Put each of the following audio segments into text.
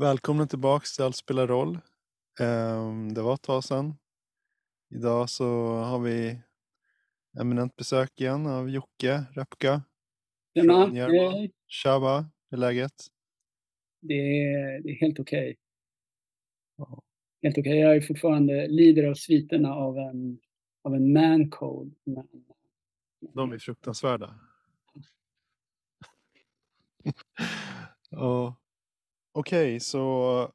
Välkomna tillbaks till Allt spelar roll. Ehm, Det var ett tag sedan. Idag så har vi eminent besök igen av Jocke Repka. Tjena. Tjaba, hur är läget? Det är, det är helt okej. Ja. Helt okej. Jag är fortfarande lider av sviterna av en, av en man cold. Men, De är fruktansvärda. Ja. Okej, så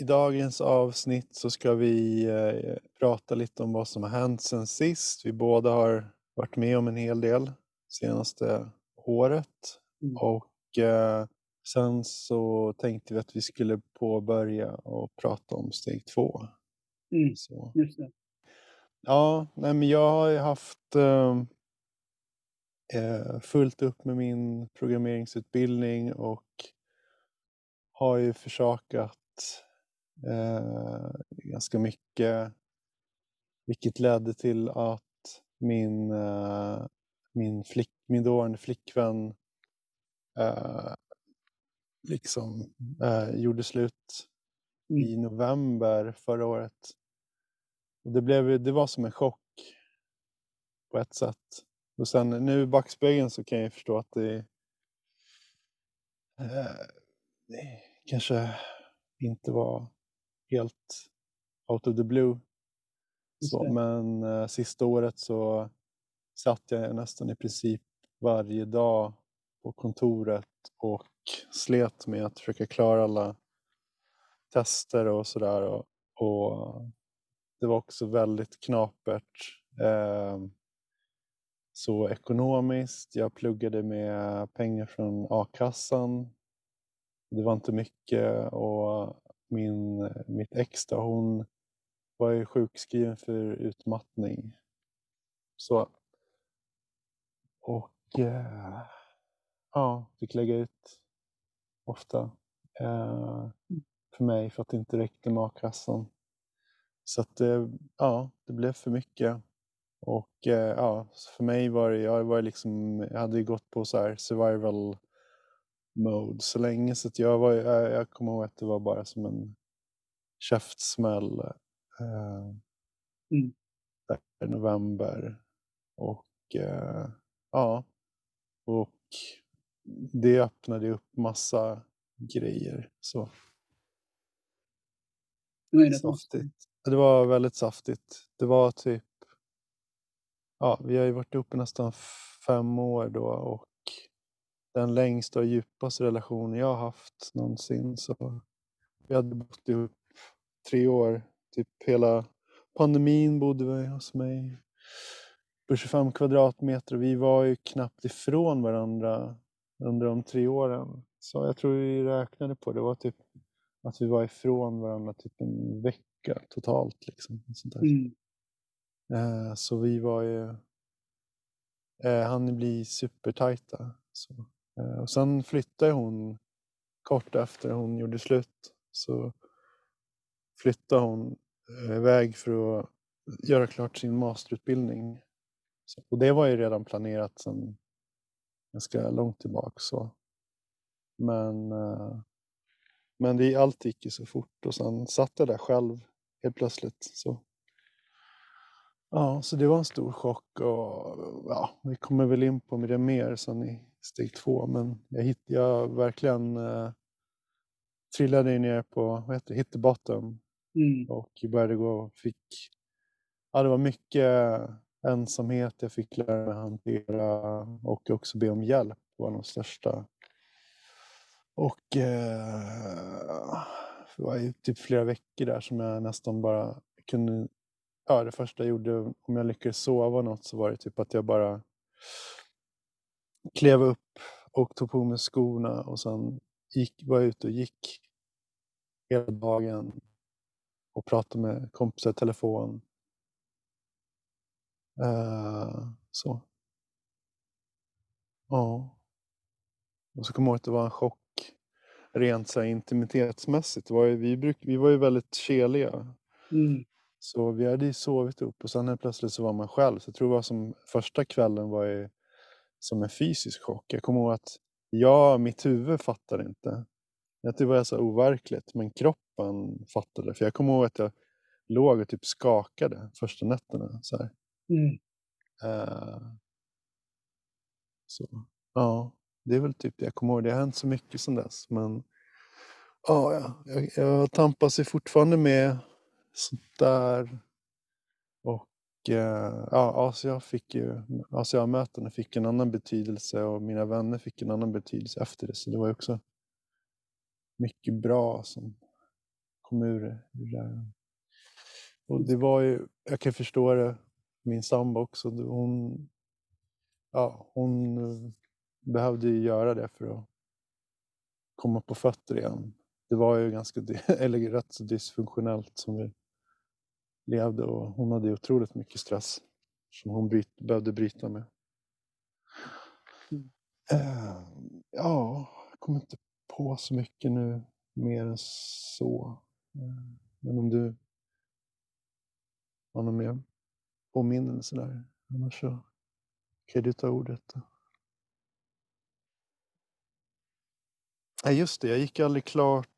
i dagens avsnitt så ska vi eh, prata lite om vad som har hänt sen sist. Vi båda har varit med om en hel del senaste året. Mm. Och eh, sen så tänkte vi att vi skulle påbörja och prata om steg två. mm, Så. just det. Ja, nej men jag har haft eh, eh, fullt upp med min programmeringsutbildning och har ju försakat eh, ganska mycket. Vilket ledde till att min, eh, min, flick, min dåvarande flickvän eh, liksom eh, gjorde slut Mm. i november förra året. Och det, blev, det var som en chock på ett sätt. Och sen nu i backspegeln så kan jag förstå att det, eh, det kanske inte var helt out of the blue. Så, men eh, sista året så satt jag nästan i princip varje dag på kontoret och slet med att försöka klara alla tester och sådär. Och, och det var också väldigt knapert. Eh, så ekonomiskt, jag pluggade med pengar från a-kassan. Det var inte mycket och min, mitt ex då, hon var ju sjukskriven för utmattning. Så. Och eh, ja, fick lägga ut ofta eh, för mig för att det inte räckte med a-kassan. Så att det, ja, det blev för mycket. Och eh, ja, för mig var det, jag var liksom, jag hade ju gått på så här survival mode så länge så att jag var, jag, jag kommer ihåg att det var bara som en käftsmäll eh, Mm. där i november. Och eh, ja, och det öppnade upp massa grejer. Så det bra. saftigt. Det var väldigt saftigt. Det var typ, ja, vi har ju varit uppe nästan fem år då och den längsta och djupaste relationen jag har haft någonsin. Så vi hade bott ihop tre år, typ hela pandemin bodde vi hos mig på 25 kvadratmeter vi var ju knappt ifrån varandra under de tre åren. Så jag tror vi räknade på det var typ att vi var ifrån varandra typ en vecka totalt. Liksom, sånt. Mm. Eh, så vi var ju, eh, han bli supertajta. Så. Eh, och sen flyttade hon kort efter hon gjorde slut. Så flyttade hon eh, iväg för att göra klart sin masterutbildning. Och det var ju redan planerat sedan ganska långt tillbaka. Så. Men, eh, men det, allt gick ju så fort och sen satt jag där själv helt plötsligt. Så. Ja, så det var en stor chock och ja, vi kommer väl in på det mer sen i steg två. Men jag, hitt, jag verkligen eh, trillade ner på, vad heter hit the bottom Mm. och började gå och fick, ja det var mycket ensamhet jag fick lära mig hantera och också be om hjälp var de största. Och eh, det var ju typ flera veckor där som jag nästan bara kunde, ja det första jag gjorde om jag lyckades sova något så var det typ att jag bara klev upp och tog på mig skorna och sen gick, var jag ute och gick hela dagen och pratade med kompisar i telefon. Eh, så. Ja. Och så kommer jag ihåg att det var en chock rent så intimitetsmässigt. Var ju, vi, bruk, vi var ju väldigt keliga. Mm. Så vi hade ju sovit ihop och sen helt plötsligt så var man själv. Så jag tror det var som första kvällen var ju som en fysisk chock. Jag kommer ihåg att jag, mitt huvud fattade inte. Att det var så overkligt, men kroppen fattade. För jag kommer ihåg att jag låg och typ skakade första nätterna. Så här. Mm. Eh, så, ja, det är väl typ det jag kommer ihåg. Det har hänt så mycket sedan dess. Men ja, ja, jag, jag tampas ju fortfarande med sånt där. Och Eh, ja, Asia fick ju, Asia-mötena fick en annan betydelse och mina vänner fick en annan betydelse efter det. Så det var ju också mycket bra som kom ur det. Och det var ju, jag kan förstå det, min sambo också, hon, ja, hon eh, behövde ju göra det för att komma på fötter igen. Det var ju ganska, eller rätt så dysfunktionellt som vi levde och hon hade ju otroligt mycket stress som hon byt, behövde bryta med. Mm. Uh, ja, jag kommer inte på så mycket nu mer än så. Uh, men om du har någon mer påminnelse där? Annars så kan du ta ordet. Nej, just det. Jag gick aldrig klart.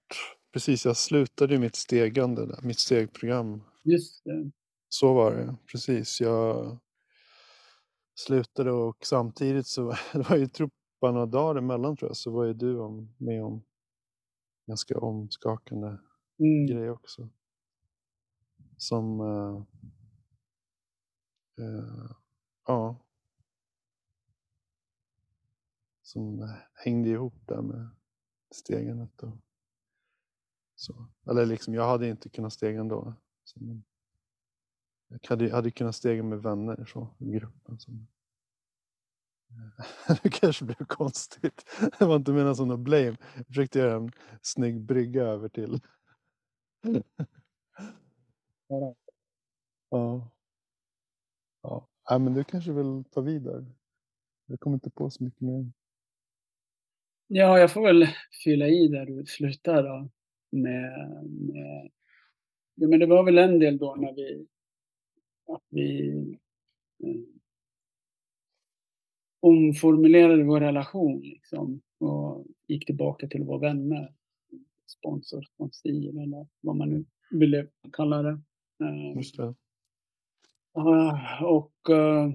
Precis, jag slutade mitt stegande, där, mitt stegprogram. Just det. Så var det, precis. Jag slutade och samtidigt så, det var ju bara några dagar emellan tror jag, så var ju du om, med om ganska omskakande Mm. grej också. Som, uh, uh, ja. Som hängde ihop där med stegandet och så. Eller liksom, jag hade inte kunnat stega ändå. Men jag hade, hade kunnat stega med vänner så, i gruppen. Så. Det kanske blev konstigt. Det var inte menat som något blame. Jag försökte göra en snygg brygga över till. Ja. Ja. Ja, Nej, men du kanske vill ta vidare. Jag kommer inte på så mycket mer. Ja, jag får väl fylla i där du slutar då. Med, med, ja, men det var väl en del då när vi, att vi eh, omformulerade vår relation liksom och gick tillbaka till att vara vänner. Sponsor, sponsor eller vad man nu ville kalla det. Eh, Just det. Ah, och eh,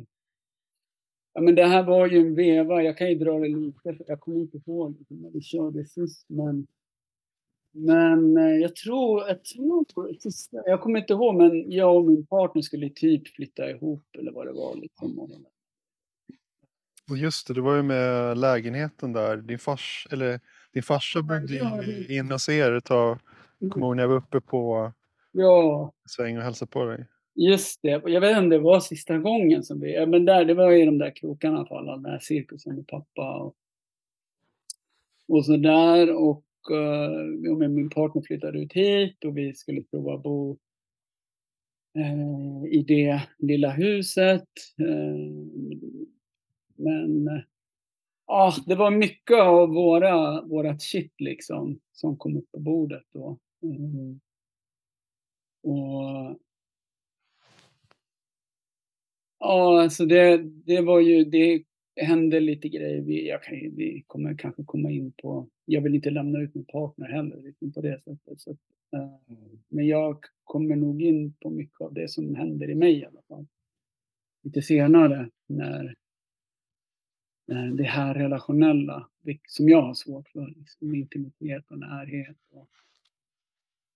ja, men det här var ju en veva, jag kan ju dra det lite, för jag kommer inte ihåg när vi körde sist, men men eh, jag tror, jag tror, jag kommer inte ihåg, men jag och min partner skulle typ flytta ihop eller vad det var liksom. Och- Och just det, det var ju med lägenheten där. Din fars, eller din farsa bodde Ja, ju det- inne hos er ett tag. Kommer ihåg när jag var uppe på Ja, sväng och hälsade på dig. just det. Jag vet inte om det var sista gången som vi, men där, det var i de där krokarna i alla fall, den där cirkusen med pappa och, och så där och jag med min partner flyttade ut hit och vi skulle prova att bo eh, i det lilla huset. Eh, men eh, ja, det var mycket av våra, vårat shit liksom som kom upp på bordet då. Mm. Och Ja, alltså det, det var ju, det hände lite grejer. Vi, jag kan, vi kommer kanske komma in på, jag vill inte lämna ut min partner heller, liksom på det sättet. Så, eh, men jag kommer nog in på mycket av det som händer i mig i alla fall. Lite senare när eh, det här relationella, som jag har svårt för, liksom, intimitet och närhet och,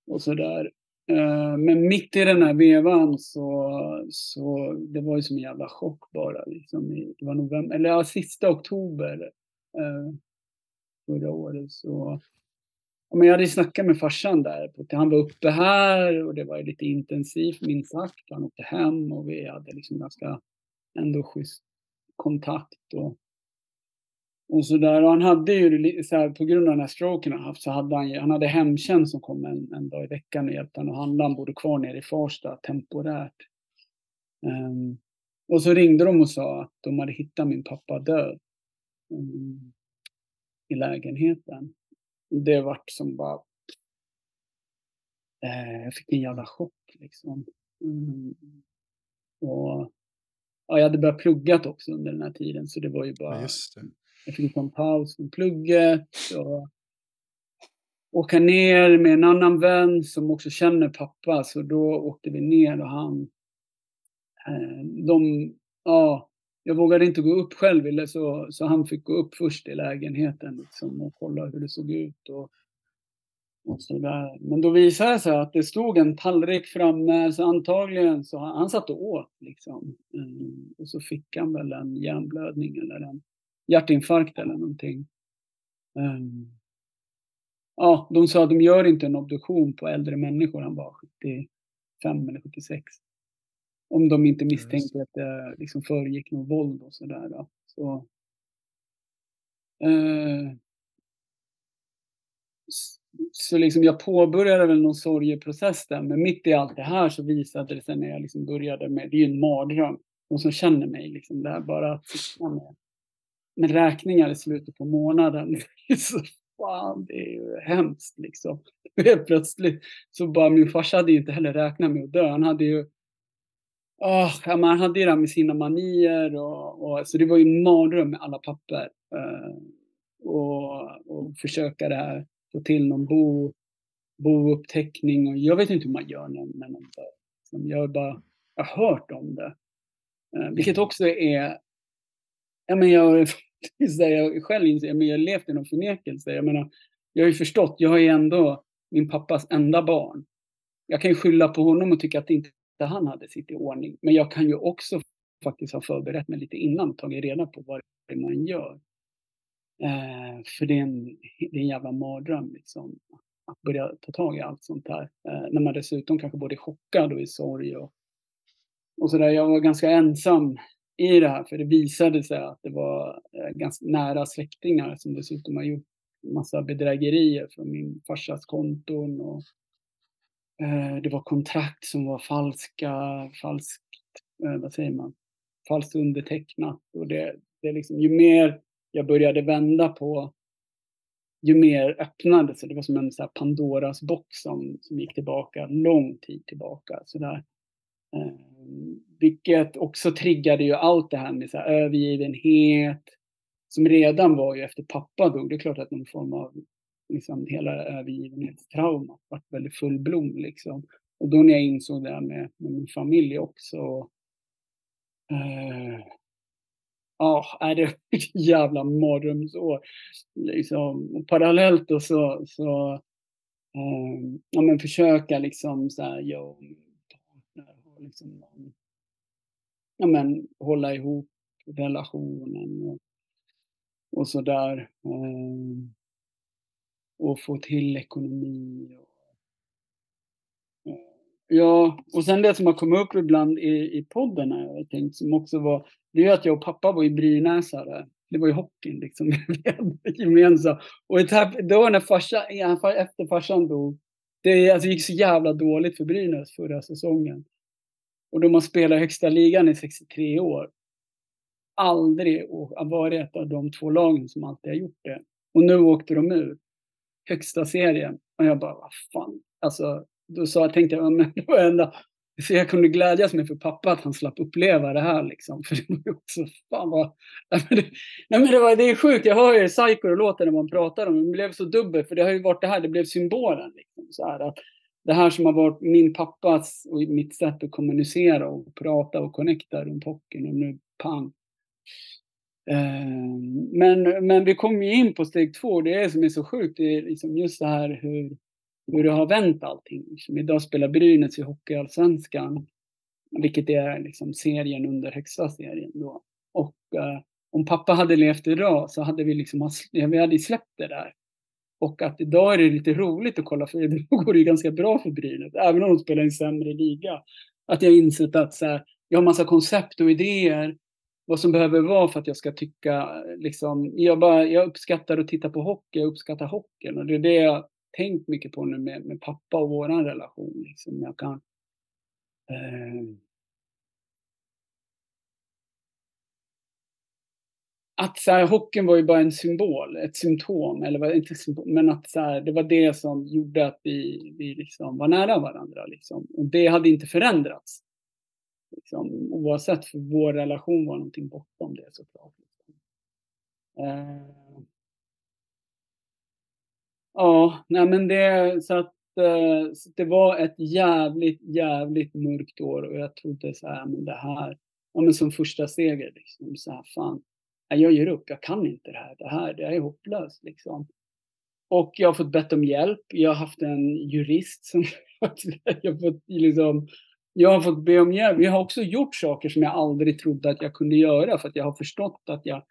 och sådär. Eh, men mitt i den här vevan så, så det var ju som en jävla chock bara. Liksom, i, det var november, eller ja, sista oktober eh, förra året. Så, ja, men jag hade ju snackat med farsan där. På, han var uppe här och det var ju lite intensivt minst sagt. Han åkte hem och vi hade liksom ganska ändå schysst kontakt. Och, och så där. Och han hade ju så här, på grund av den här stroken han haft så hade han ju, han hade hemtjänst som kom en, en dag i veckan och hjälpte honom att handla. Han bodde kvar nere i Farsta temporärt. Um, och så ringde de och sa att de hade hittat min pappa död. um, I lägenheten. Det vart som bara... Uh, jag fick en jävla chock liksom. Mm. Och ja, jag hade börjat pluggat också under den här tiden så det var ju bara... Ja, just det. Jag fick ta en paus från plugget. Och, åka ner med en annan vän som också känner pappa. Så då åkte vi ner och han... Eh, de, ja, jag vågade inte gå upp själv, så, så han fick gå upp först i lägenheten liksom, och kolla hur det såg ut. Och, och så där. Men då visade det sig att det stod en tallrik framme, så antagligen så han, han satt och åt. Liksom. Mm, och så fick han väl en hjärnblödning eller en hjärtinfarkt eller någonting. Um, ja, de sa att de gör inte en obduktion på äldre människor. Han var 75 eller 76. Om de inte misstänker att det liksom föregick något våld och sådär. Så, eh, så liksom jag påbörjade väl någon sorgeprocess där, men mitt i allt det här så visade det sig när jag liksom började med, det är ju en mardröm, de som känner mig, liksom, det här bara att sitta med, men räkningar i slutet på månaden. så fan, det är ju hemskt liksom. Helt plötsligt så bara, min farsa hade ju inte heller räknat med att dö. Han hade ju Oh, han hade ju det här med sina manier och, och, så det var ju en mardröm med alla papper. Uh, och, och försöka det här, få till någon bo, bouppteckning och jag vet inte hur man gör när, när någon dör. Jag har bara jag har hört om det. Uh, vilket också är, ja men jag, jag själv inser, men jag har levt i någon förnekelse. Jag menar, jag har ju förstått, jag är ju ändå min pappas enda barn. Jag kan ju skylla på honom och tycka att inte han hade sitt i ordning. Men jag kan ju också faktiskt ha förberett mig lite innan och tagit reda på vad det är man gör. Eh, för det är, en, det är en jävla mardröm liksom. Att börja ta tag i allt sånt här. Eh, när man dessutom kanske både är chockad och i sorg och, och sådär. Jag var ganska ensam i det här för det visade sig att det var eh, ganska nära släktingar som dessutom har gjort massa bedrägerier från min farsas konton och Eh, det var kontrakt som var falska, falskt, eh, vad säger man, falskt undertecknat. Och det, det liksom, ju mer jag började vända på, ju mer öppnade sig. Det var som en så Pandoras box som, som gick tillbaka, lång tid tillbaka. Så där. Eh, vilket också triggade ju allt det här med så här övergivenhet, som redan var ju efter pappa dog. Det är klart att någon form av liksom hela övergivenhetstraumat varit väldigt fullblom liksom. Och då när jag insåg det här med, med min familj också. Ja, ja, är det ett jävla mardrömsår. Liksom. Och parallellt då så, så eh, ja, men försöka liksom så här, jag liksom, ja, men, hålla ihop relationen och, och sådär. Eh, och få till ekonomi. Och, eh, ja, och sen det som har kommit upp ibland i, i podden här, jag tänkt, som också var, det är att jag och pappa var i Brynäsare. Det var ju hockeyn liksom, gemensamt. Och då när farsa, efter farsan dog, det alltså, gick så jävla dåligt för Brynäs förra säsongen. Och de har spelat högsta ligan i 63 år. Aldrig varit ett av de två lagen som alltid har gjort det. Och nu åkte de ur. högsta serien. Och jag bara, vad fan. Alltså, då sa, tänkte jag, men det var enda, så jag kunde glädjas med för pappa att han slapp uppleva det här liksom. För det var ju också, fan vad... Nej men, det, nej, men det, var, det är sjukt, jag hör ju Psycho-låten när man pratar om det. Det blev så dubbelt, för det har ju varit det här, det blev symbolen. Liksom, så här, att det här som har varit min pappas och mitt sätt att kommunicera och prata och connecta runt hockeyn och nu pang. Ehm, men, men vi kommer ju in på steg två, det är som är så sjukt, det är liksom just det här hur, hur det har vänt allting. Som idag spelar Brynäs i Hockeyallsvenskan, vilket är liksom serien under högsta serien då. Och uh, om pappa hade levt idag så hade vi liksom, vi hade släppt det där. Och att idag är det lite roligt att kolla, för då går det ju ganska bra för Brynäs, även om de spelar i en sämre liga. Att jag insett att så här, jag har massa koncept och idéer vad som behöver vara för att jag ska tycka, liksom, jag, bara, jag uppskattar att titta på hockey, jag uppskattar hockeyn och det är det jag tänkt mycket på nu med, med pappa och våran relation. Liksom. Jag kan, eh, att så här, hockeyn var ju bara en symbol, ett symptom, eller var, inte symptom, men att så här, det var det som gjorde att vi, vi liksom var nära varandra. Liksom. Och det hade inte förändrats. Liksom, oavsett, för vår relation var någonting bortom det såklart. Liksom. Eh, Ja, nej men det så att eh, så det var ett jävligt, jävligt mörkt år och jag trodde så här, men det här, ja men som första seger liksom så här, fan, jag ger upp, jag kan inte det här, det här, det här är hopplöst liksom. Och jag har fått bett om hjälp, jag har haft en jurist som, jag har fått liksom, jag har fått be om hjälp. Jag har också gjort saker som jag aldrig trodde att jag kunde göra för att jag har förstått att jag,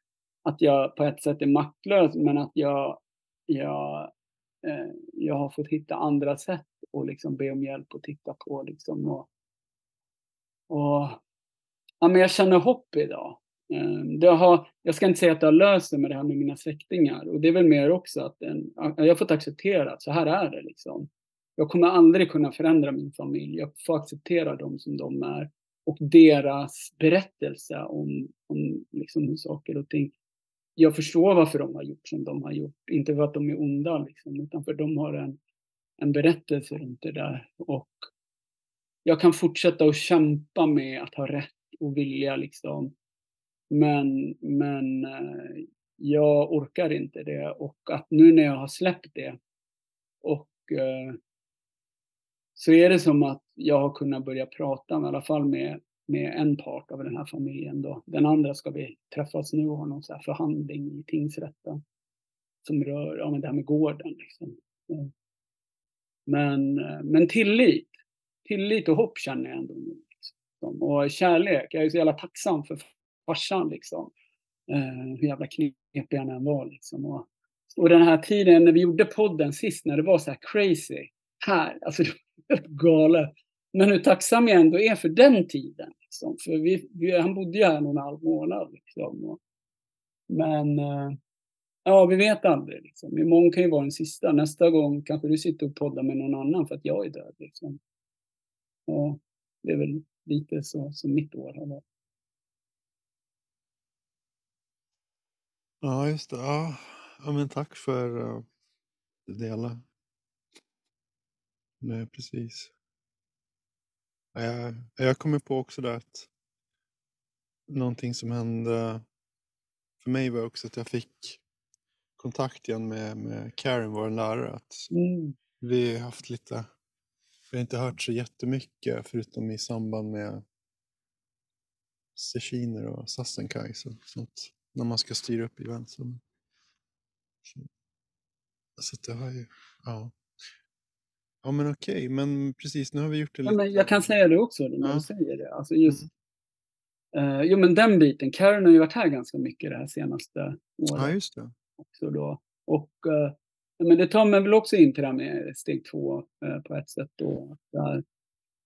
att jag på ett sätt är maktlös men att jag, jag eh, jag har fått hitta andra sätt och liksom be om hjälp och titta på liksom och, och ja, men jag känner hopp idag. Eh, det har, jag ska inte säga att det har löst sig med det här med mina släktingar och det är väl mer också att en, jag har fått acceptera att så här är det liksom. Jag kommer aldrig kunna förändra min familj. Jag får acceptera dem som de är och deras berättelse om, om liksom hur saker och ting jag förstår varför de har gjort som de har gjort. Inte för att de är onda, liksom, utan för att de har en, en berättelse runt det där. Och jag kan fortsätta att kämpa med att ha rätt och vilja. Liksom. Men, men eh, jag orkar inte det. Och att nu när jag har släppt det och eh, så är det som att jag har kunnat börja prata, i alla fall med med en part av den här familjen. Då. Den andra ska vi träffas nu och ha någon så förhandling i tingsrätten som rör ja, men det här med gården. Liksom. Mm. Men, eh, men tillit, tillit och hopp känner jag ändå nu. Liksom. Och kärlek, jag är så jävla tacksam för farsan liksom. Eh, hur jävla knepig han än var liksom. Och, och den här tiden när vi gjorde podden sist, när det var så här crazy här, alltså det var helt galet. Men hur tacksam jag ändå är för den tiden. Liksom. För vi, vi, han bodde ju här någon halv månad. Liksom. Och, men eh, ja, vi vet aldrig. Liksom. Imorgon kan ju vara den sista. Nästa gång kanske du sitter och poddar med någon annan för att jag är död. Liksom. Och det är väl lite så som mitt år har varit. Ja, just det. Ja, ja men tack för uh, det dela. Nej, precis. Jag, jag kommer på också det att någonting som hände för mig var också att jag fick kontakt igen med, med Karen, vår lärare. Att mm. Vi har haft lite, vi har inte hört så jättemycket förutom i samband med Sechiner och Sassenkai. Så, sånt, när man ska styra upp event. Så, så det har ju, ja. Ja men okej, men precis nu har vi gjort det lite. Ja, men jag kan säga det också när ja. du säger det. Alltså just, mm. eh, jo men den biten, Karen har ju varit här ganska mycket det här senaste året. Ja just det. Också då. Och eh, men det tar mig väl också in till det här med steg två eh, på ett sätt då. Där,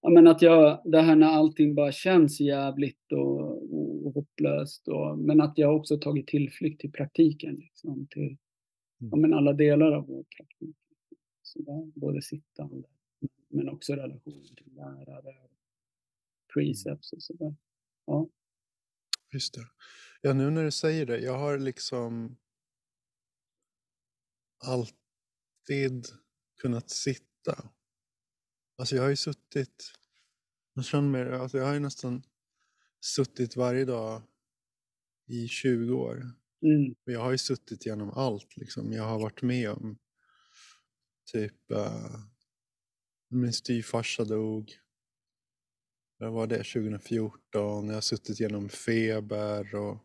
ja, men att jag, det här när allting bara känns jävligt och, och, hopplöst. Och, men att jag också tagit tillflykt till praktiken. Liksom, till mm. ja, men alla delar av vår praktik sådär, både sittande men också relationen till lärare, precepts och sådär. Ja. Just det. Ja, nu när du säger det, jag har liksom alltid kunnat sitta. Alltså jag har ju suttit, jag känner mig, alltså jag har ju nästan suttit varje dag i 20 år. Mm. Jag har ju suttit genom allt liksom. Jag har varit med om Typ, uh, min styvfarsa dog. Det var det 2014. Jag har suttit genom feber och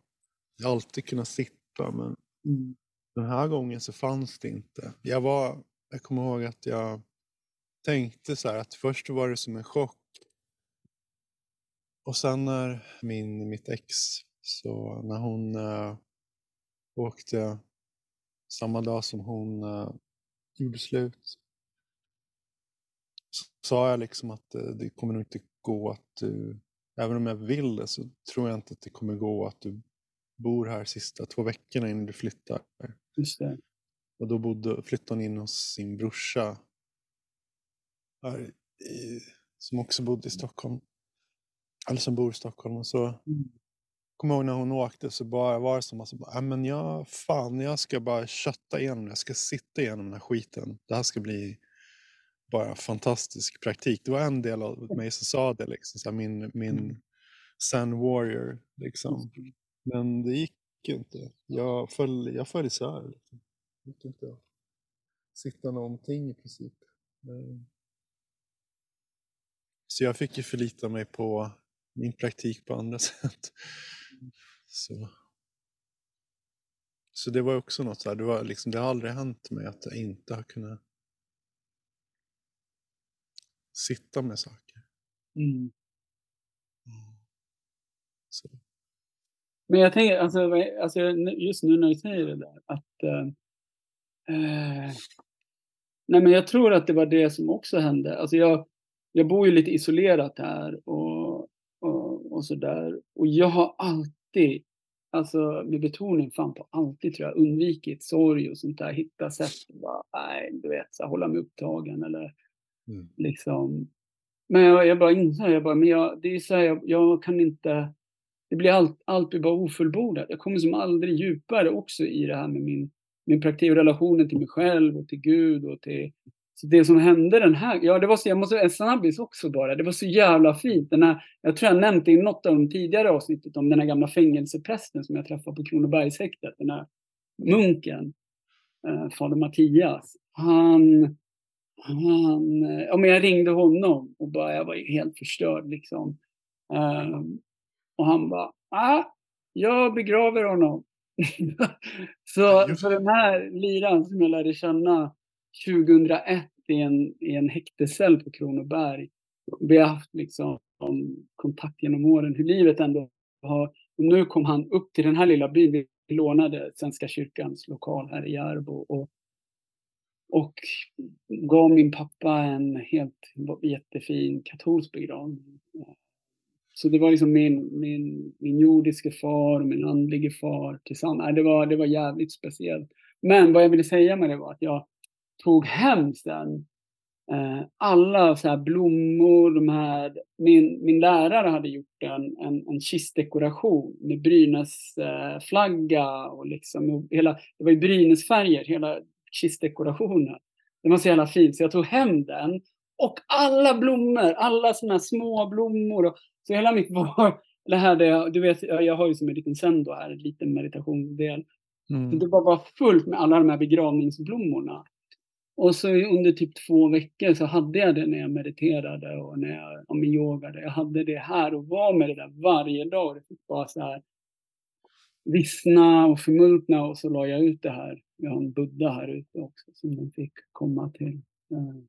jag har alltid kunnat sitta men mm. den här gången så fanns det inte. Jag var, jag kommer ihåg att jag tänkte så här att först var det som en chock. Och sen när min, mitt ex, så när hon äh, åkte samma dag som hon äh, gjorde slut så sa jag liksom att det, det kommer nog inte gå att du, även om jag vill det så tror jag inte att det kommer gå att du bor här sista två veckorna innan du flyttar. Just det. Och då bodde, flyttade hon in hos sin brorsa här i, som också bodde i Stockholm. Eller som bor i Stockholm. Och så mm kommer ihåg när hon åkte så bara var det som att äh, men jag, fan, jag ska bara kötta igenom det. Jag ska sitta igenom den här skiten. Det här ska bli bara fantastisk praktik. Det var en del av mig som sa det, liksom, så här, min, min mm. Sun Warrior. Liksom. Men det gick inte. Jag föll, jag föll isär. Liksom. sitta någonting i princip. Eh, Så jag fick ju förlita mig på min praktik på andra sätt. Så, så det var också något så här, det, var liksom, det har aldrig hänt mig att jag inte har kunnat sitta med saker. Mm. Så, Men jag tänker, alltså, alltså, just nu när du säger det där, att... Eh, eh, nej, men jag tror att det var det som också hände. Alltså, jag, jag bor ju lite isolerat här och, och, sådär. Och jag har alltid, alltså med betoning fan på alltid tror jag, undvikit sorg och sånt där. Hitta sätt att bara, nej, du vet, så här, hålla mig upptagen eller mm. liksom. Men jag, jag bara insåg, jag bara, men jag, det är så här, jag, jag kan inte, det blir allt, allt blir bara ofullbordat. Jag kommer som aldrig djupare också i det här med min, min praktik och relationen till mig själv och till Gud och till, så det som hände den här, ja det var så, jag måste, en snabbis också bara, det var så jävla fint. Den här, jag tror jag nämnt i något av de tidigare avsnittet om den här gamla fängelseprästen som jag träffade på Kronobergshäktet, den här munken, eh, fader Mattias. Han, han, eh, ja men jag ringde honom och bara, jag var helt förstörd liksom. Ehm, och han bara, ah, jag begraver honom. så, så den här liran som jag lärde känna 2001 i en, i en häktescell på Kronoberg. Vi har haft liksom kontakt genom åren, hur livet ändå har... Och nu kom han upp till den här lilla byn. Vi lånade Svenska kyrkans lokal här i Järbo. Och, och gav min pappa en helt jättefin katolsk begravning. Så det var liksom min, min, min jordiske far och min andlige far tillsammans. Det var, det var jävligt speciellt. Men vad jag ville säga med det var att jag tog hem sen eh, alla så här blommor, de här, min, min lärare hade gjort en, en, en kistdekoration med Brynäs eh, flagga och liksom hela, det var i Brynäsfärger, hela kistdekorationen. Den var så jävla fin, så jag tog hem den och alla blommor, alla här små blommor. Och, så hela mitt var, det här det, du vet, jag har ju som en liten sendo här, en liten meditationsdel. Så Mm. det var bara fullt med alla de här begravningsblommorna. Och så under typ två veckor så hade jag det när jag mediterade och när jag ja, men yogade. Jag hade det här och var med det där varje dag. Det fick bara så här vissna och förmultna och så la jag ut det här. Jag har en Buddha här ute också som den fick komma till. Eh,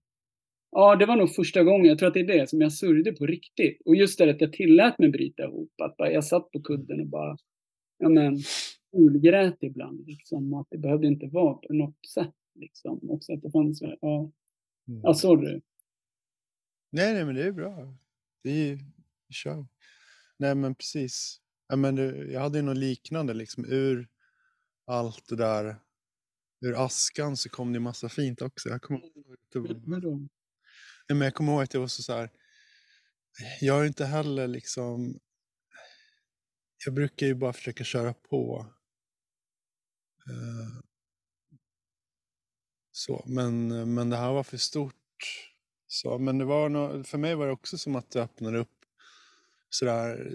ja, det var nog första gången, jag tror att det är det, som jag sörjde på riktigt. Och just det att jag tillät mig bryta ihop. Att bara, jag satt på kudden och bara, ja men, ulgrät ibland. Liksom, att det behövde inte vara på något sätt. Liksom. Också att det fanns, ja, Mm. ja sorry. Nej, nej, men det är bra. Det är, vi kör. Nej, men precis. Ja, men jag hade ju något liknande, liksom ur allt det där, ur askan så kom det massa fint också. Jag kommer ihåg att det var? Nej, men jag kommer ihåg att det var så, så här, jag är inte heller liksom, jag brukar ju bara försöka köra på. Eh, så, men, men det här var för stort. Så, men det var nå- för mig var det också som att det öppnade upp sådär,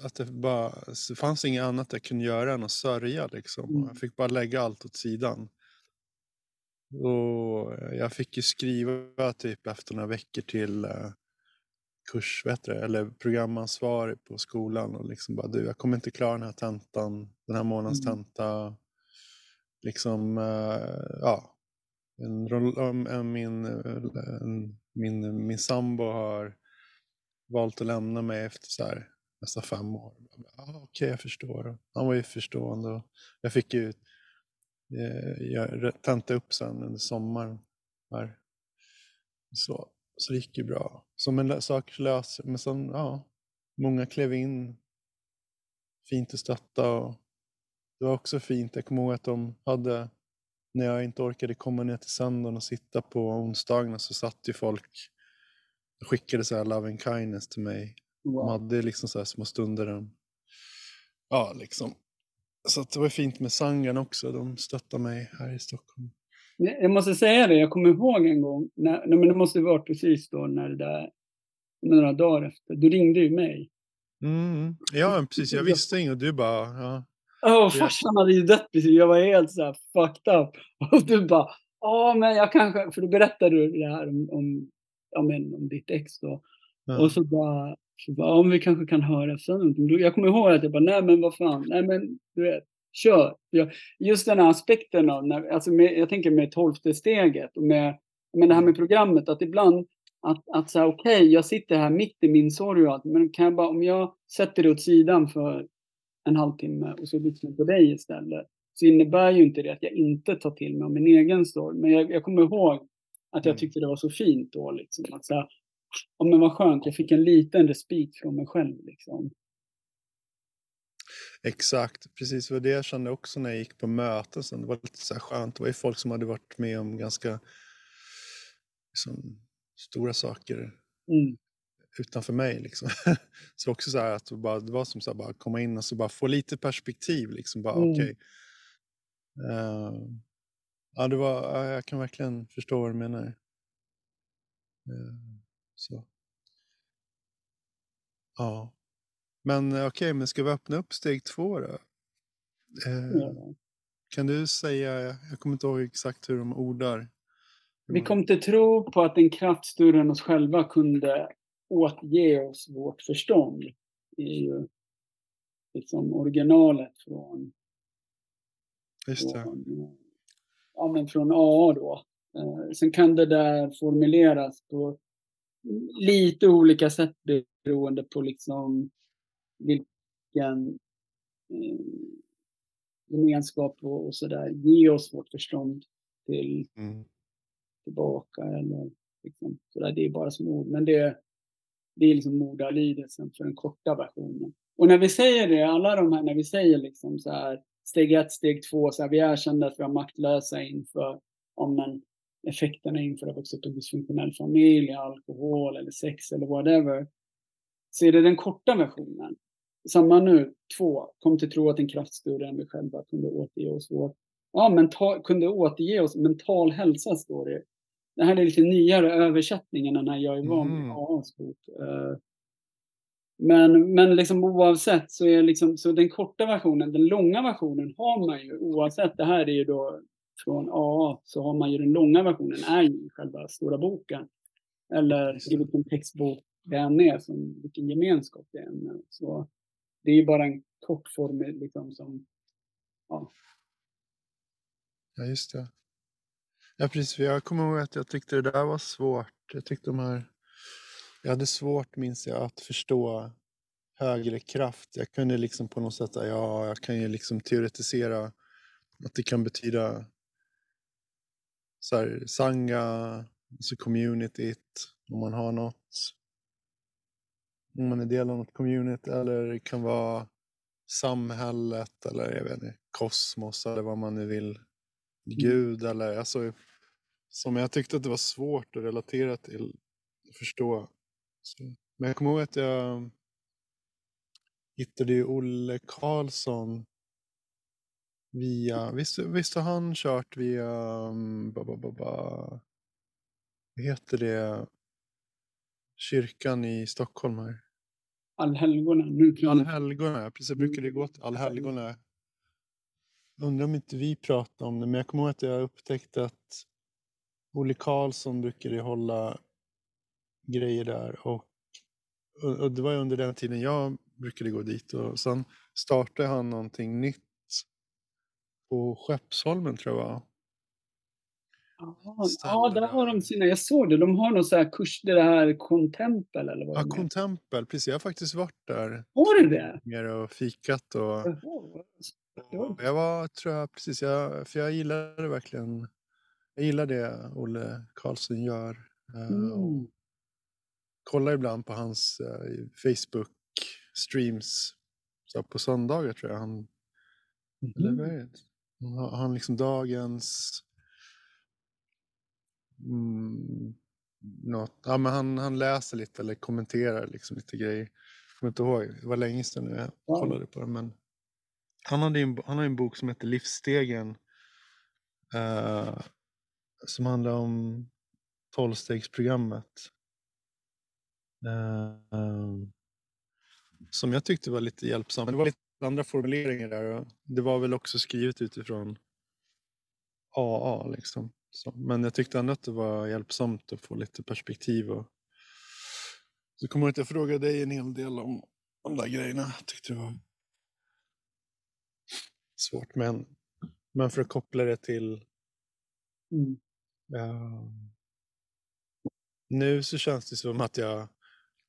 eh, att det bara, det fanns inget annat jag kunde göra än att sörja liksom. Mm. Jag fick bara lägga allt åt sidan. Och jag fick ju skriva typ efter några veckor till eh, kurs, du, eller programansvarig på skolan och liksom bara du, jag kommer inte klara den här tentan, den här månadens Mm. tenta. Liksom, eh, ja. En, roll- om- eh, min, eh, en, min, min sambo har valt att lämna mig efter så här, nästan fem år. Ah, Okej, jag förstår. Han var ju förstående. Och jag fick ju jag tenta upp sen under sommaren. Här. Så, så det gick ju bra. Som en sak löser Men sen, ja, många klev in. Fint att stötta. Och det var också fint. Jag kommer ihåg att de hade, när jag inte orkade komma ner till söndagen och sitta på onsdagarna så satt ju folk och skickade så här love and kindness till mig. De Wow. hade liksom så här små stunder. där de- Ja, liksom. Så att det var fint med Sangan också. De stöttade mig här i Stockholm. Jag måste säga det, jag kommer ihåg en gång, när, nej, men det måste vara precis då när det där, några dagar efter, du ringde ju mig. Mm. Ja, precis. Jag visste inget och du bara, ja. Åh, farsan hade ju dött precis, jag var helt så här fucked up. Och du bara, Ja, men jag kanske, för då berättade du det här om, om, ja, men, om ditt ex då. Ja. Och så bara, så bara, om vi kanske kan höra sen Jag kommer ihåg att jag bara, nej men vad fan, nej men du vet, kör. Jag, just den här aspekten av, när, alltså med, jag tänker med tolfte steget och med, med det här med programmet, att ibland att, att säga okej, jag sitter här mitt i min sorg och allt, men kan jag bara, om jag sätter det åt sidan för en halvtimme och så lyssnar på dig istället, så innebär ju inte det att jag inte tar till mig av min egen story. Men jag, jag kommer ihåg att jag Mm. tyckte det var så fint då, liksom, att säga, ja men vad skönt, jag fick en liten respit från mig själv liksom. Exakt, precis. Var det jag kände också när jag gick på möten. Sen. Det var lite så här skönt. Det var ju folk som hade varit med om ganska liksom, stora saker Mm. Utanför mig. Liksom. så också så här att bara, det var som så här, bara komma in och så bara få lite perspektiv. Liksom. Bara, Mm. okej. Eh, ja, det var, ja, jag kan verkligen förstå vad du menar. Eh, så. Ja. Men eh, okej, men ska vi öppna upp steg två då? Eh, Ja. Kan du säga, jag kommer inte ihåg exakt hur de ordar. Vi kom till tro på att en kraft större än oss själva kunde återge oss vårt förstånd. Det är ju liksom originalet från, Just det. från, ja, men från AA då. Eh, sen kan det där formuleras på lite olika sätt beroende på liksom vilken eh, gemenskap och, och sådär. Ge oss vårt förstånd till Mm. tillbaka eller liksom, sådär. Det är bara som ord. Men det, det är liksom ordalydelsen för den korta versionen. Och när vi säger det, alla de här, när vi säger liksom så här steg ett, steg två, så här, vi erkänner att vi var maktlösa inför om men, effekterna inför att växa upp i en dysfunktionell familj, alkohol eller sex eller whatever. Så är det den korta versionen. Samma nu, två, kom till tro att en kraft större än vi själva kunde återge oss vår Ja, mental, kunde återge oss mental hälsa, står det. Det här är lite nyare översättningen än när jag är van vid Mhm. AAs bok. Eh, Men, men liksom oavsett så är liksom, så den korta versionen, den långa versionen har man ju oavsett. Det här är ju då från AA, så har man ju den långa versionen, är ju själva stora boken. Eller i vilken textbok det än är, som, vilken gemenskap det än är. Så det är ju bara en kort form liksom som, ja, Ja, just det. Ja, precis. För jag kommer ihåg att jag tyckte det där var svårt. Jag tyckte de här... Jag hade svårt, minns jag, att förstå högre kraft. Jag kunde liksom på något sätt, ja, jag kan ju liksom teoretisera att det kan betyda så här, sanga, alltså communityt, om man har något. Om man är del av något community, eller det kan vara samhället, eller jag vet inte, kosmos, eller vad man nu vill. Gud, eller alltså, som jag tyckte att det var svårt att relatera till, att förstå. Så. Men jag kommer ihåg att jag hittade ju Olle Karlsson via, visst, visst har han kört via, um, ba, ba, ba, ba, vad heter det, kyrkan i Stockholm här? allhelgona. Allhelgona, precis. Jag brukade gå till Allhelgona. Undrar om inte vi pratade om det, men jag kommer ihåg att jag upptäckte att Olle Karlsson brukade hålla grejer där och, och det var ju under den tiden jag brukade gå dit och sen startade han någonting nytt på Skeppsholmen tror jag var. Ja, där har de sina, jag såg det, de har någon sån här kurs, det här kontempel eller vad Ja. Contempel, precis. Jag har faktiskt varit där Har du det? och fikat och Jaha. Jag var, tror jag, precis, jag, för jag gillade verkligen, jag gillar det Olle Karlsson gör. eh, och Mm. kollar ibland på hans eh, Facebook streams så här på söndagar tror jag han, eller vad Mhm. är det? Han har han liksom dagens, mm, något, ja men han, han läser lite eller kommenterar liksom lite grejer. Jag kommer inte ihåg, det var länge sedan nu jag Ja. kollade på det men han, hade en, han har en bok som heter Livsstegen. eh, som handlar om tolvstegsprogrammet. Eh, som jag tyckte var lite hjälpsam. Men det var lite andra formuleringar där. Och det var väl också skrivet utifrån AA liksom. Så, men jag tyckte ändå att det var hjälpsamt att få lite perspektiv. Och... Så kommer jag inte jag fråga dig en hel del om, om de där grejerna. Jag tyckte det var svårt. Men, men för att koppla det till... Mm. Uh, nu så känns det som att jag...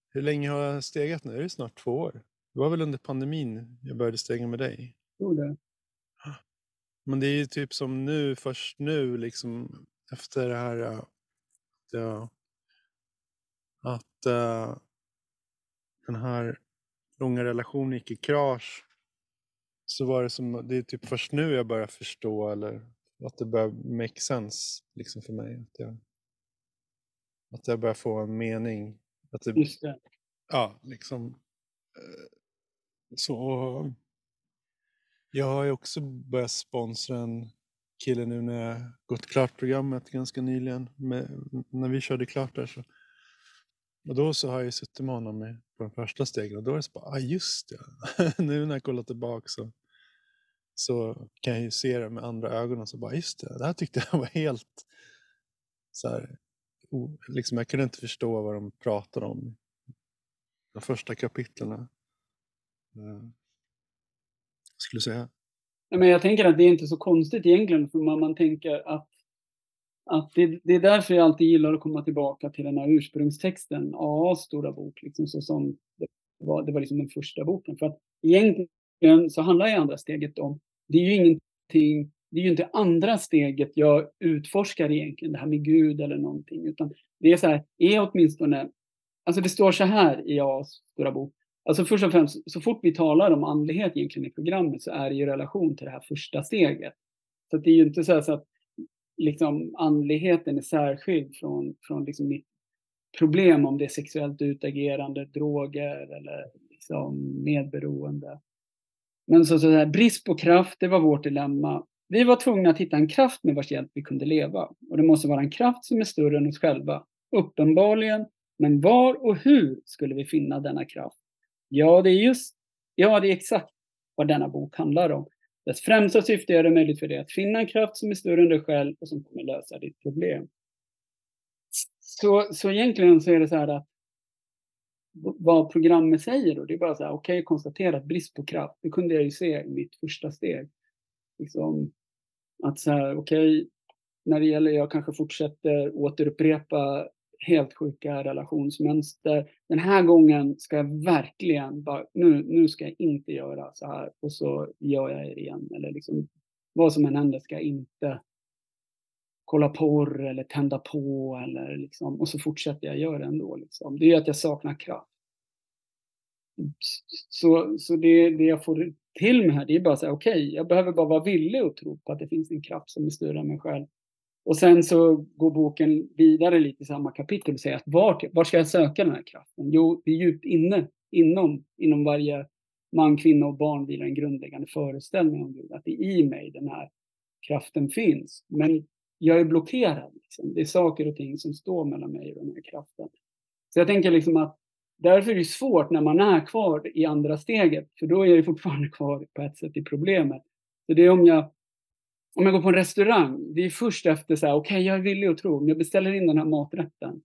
Hur länge har jag stegat nu? Är det snart två år? Det var väl under pandemin jag började stega med dig? Jo, det. Men det är ju typ som nu, först nu, liksom efter det här att, ja, att uh, den här långa relationen gick i krasch. Så var det som, det är typ först nu jag börjar förstå eller att det börjar make sense liksom för mig. Att jag, att jag börjar få en mening. Att det, Just det. Ja, liksom. Uh, så jag har ju också börjat sponsra en kille nu när jag gått klart programmet ganska nyligen. Med, när vi körde klart där så. Och då så har jag ju suttit med honom på de första stegen och då är det så bara, ah just det. nu när jag kollar tillbaka så, så kan jag ju se det med andra ögon och så bara, just det, det här tyckte jag var helt så här, liksom jag kunde inte förstå vad de pratade om. De första kapitlen. Eh, skulle du säga? men jag tänker att det är inte så konstigt egentligen, för man, man tänker att, att det, det, är därför jag alltid gillar att komma tillbaka till den här ursprungstexten, A stora bok, liksom så som det var, det var liksom den första boken. För att egentligen så handlar ju andra steget om, det är ju ingenting, det är ju inte andra steget jag utforskar egentligen, det här med Gud eller någonting, utan det är så här, är åtminstone, alltså det står så här i A.s stora bok, Alltså först och främst, så fort vi talar om andlighet egentligen i programmet så är det i relation till det här första steget. Så det är ju inte så, så att liksom andligheten är särskild från, från liksom mitt problem om det är sexuellt utagerande, droger eller liksom medberoende. Men så, så här, brist på kraft, det var vårt dilemma. Vi var tvungna att hitta en kraft med vars hjälp vi kunde leva. Och det måste vara en kraft som är större än oss själva. Uppenbarligen. Men var och hur skulle vi finna denna kraft? Ja, det är just, ja, det är exakt vad denna bok handlar om. Dess främsta syfte är att det möjligt för dig att finna en kraft som är större än dig själv och som kommer lösa ditt problem. Så, så egentligen så är det så här att vad programmet säger då, det är bara så här, okej, okay, konstaterat brist på kraft, det kunde jag ju se i mitt första steg. Liksom, att så här, okej, okay, när det gäller, jag kanske fortsätter återupprepa helt sjuka relationsmönster. Den här gången ska jag verkligen bara, nu, nu ska jag inte göra så här och så gör jag det igen. Eller liksom, vad som än händer ska jag inte kolla porr eller tända på eller liksom, och så fortsätter jag göra det ändå. Liksom. Det är ju att jag saknar kraft. Så, så det, det jag får till mig här, det är bara så här, okej, okay, jag behöver bara vara villig och tro på att det finns en kraft som är större än mig själv. Och sen så går boken vidare lite i samma kapitel och säger att var, vart ska jag söka den här kraften? Jo, det är djupt inne, inom, inom varje man, kvinna och barn vilar en grundläggande föreställning om Gud. Att det är i mig den här kraften finns. Men jag är blockerad. Liksom. Det är saker och ting som står mellan mig och den här kraften. Så jag tänker liksom att därför är det svårt när man är kvar i andra steget, för då är jag fortfarande kvar på ett sätt i problemet. Så det är om jag om jag går på en restaurang, det är först efter så här, okej, okay, jag är villig att tro, om jag beställer in den här maträtten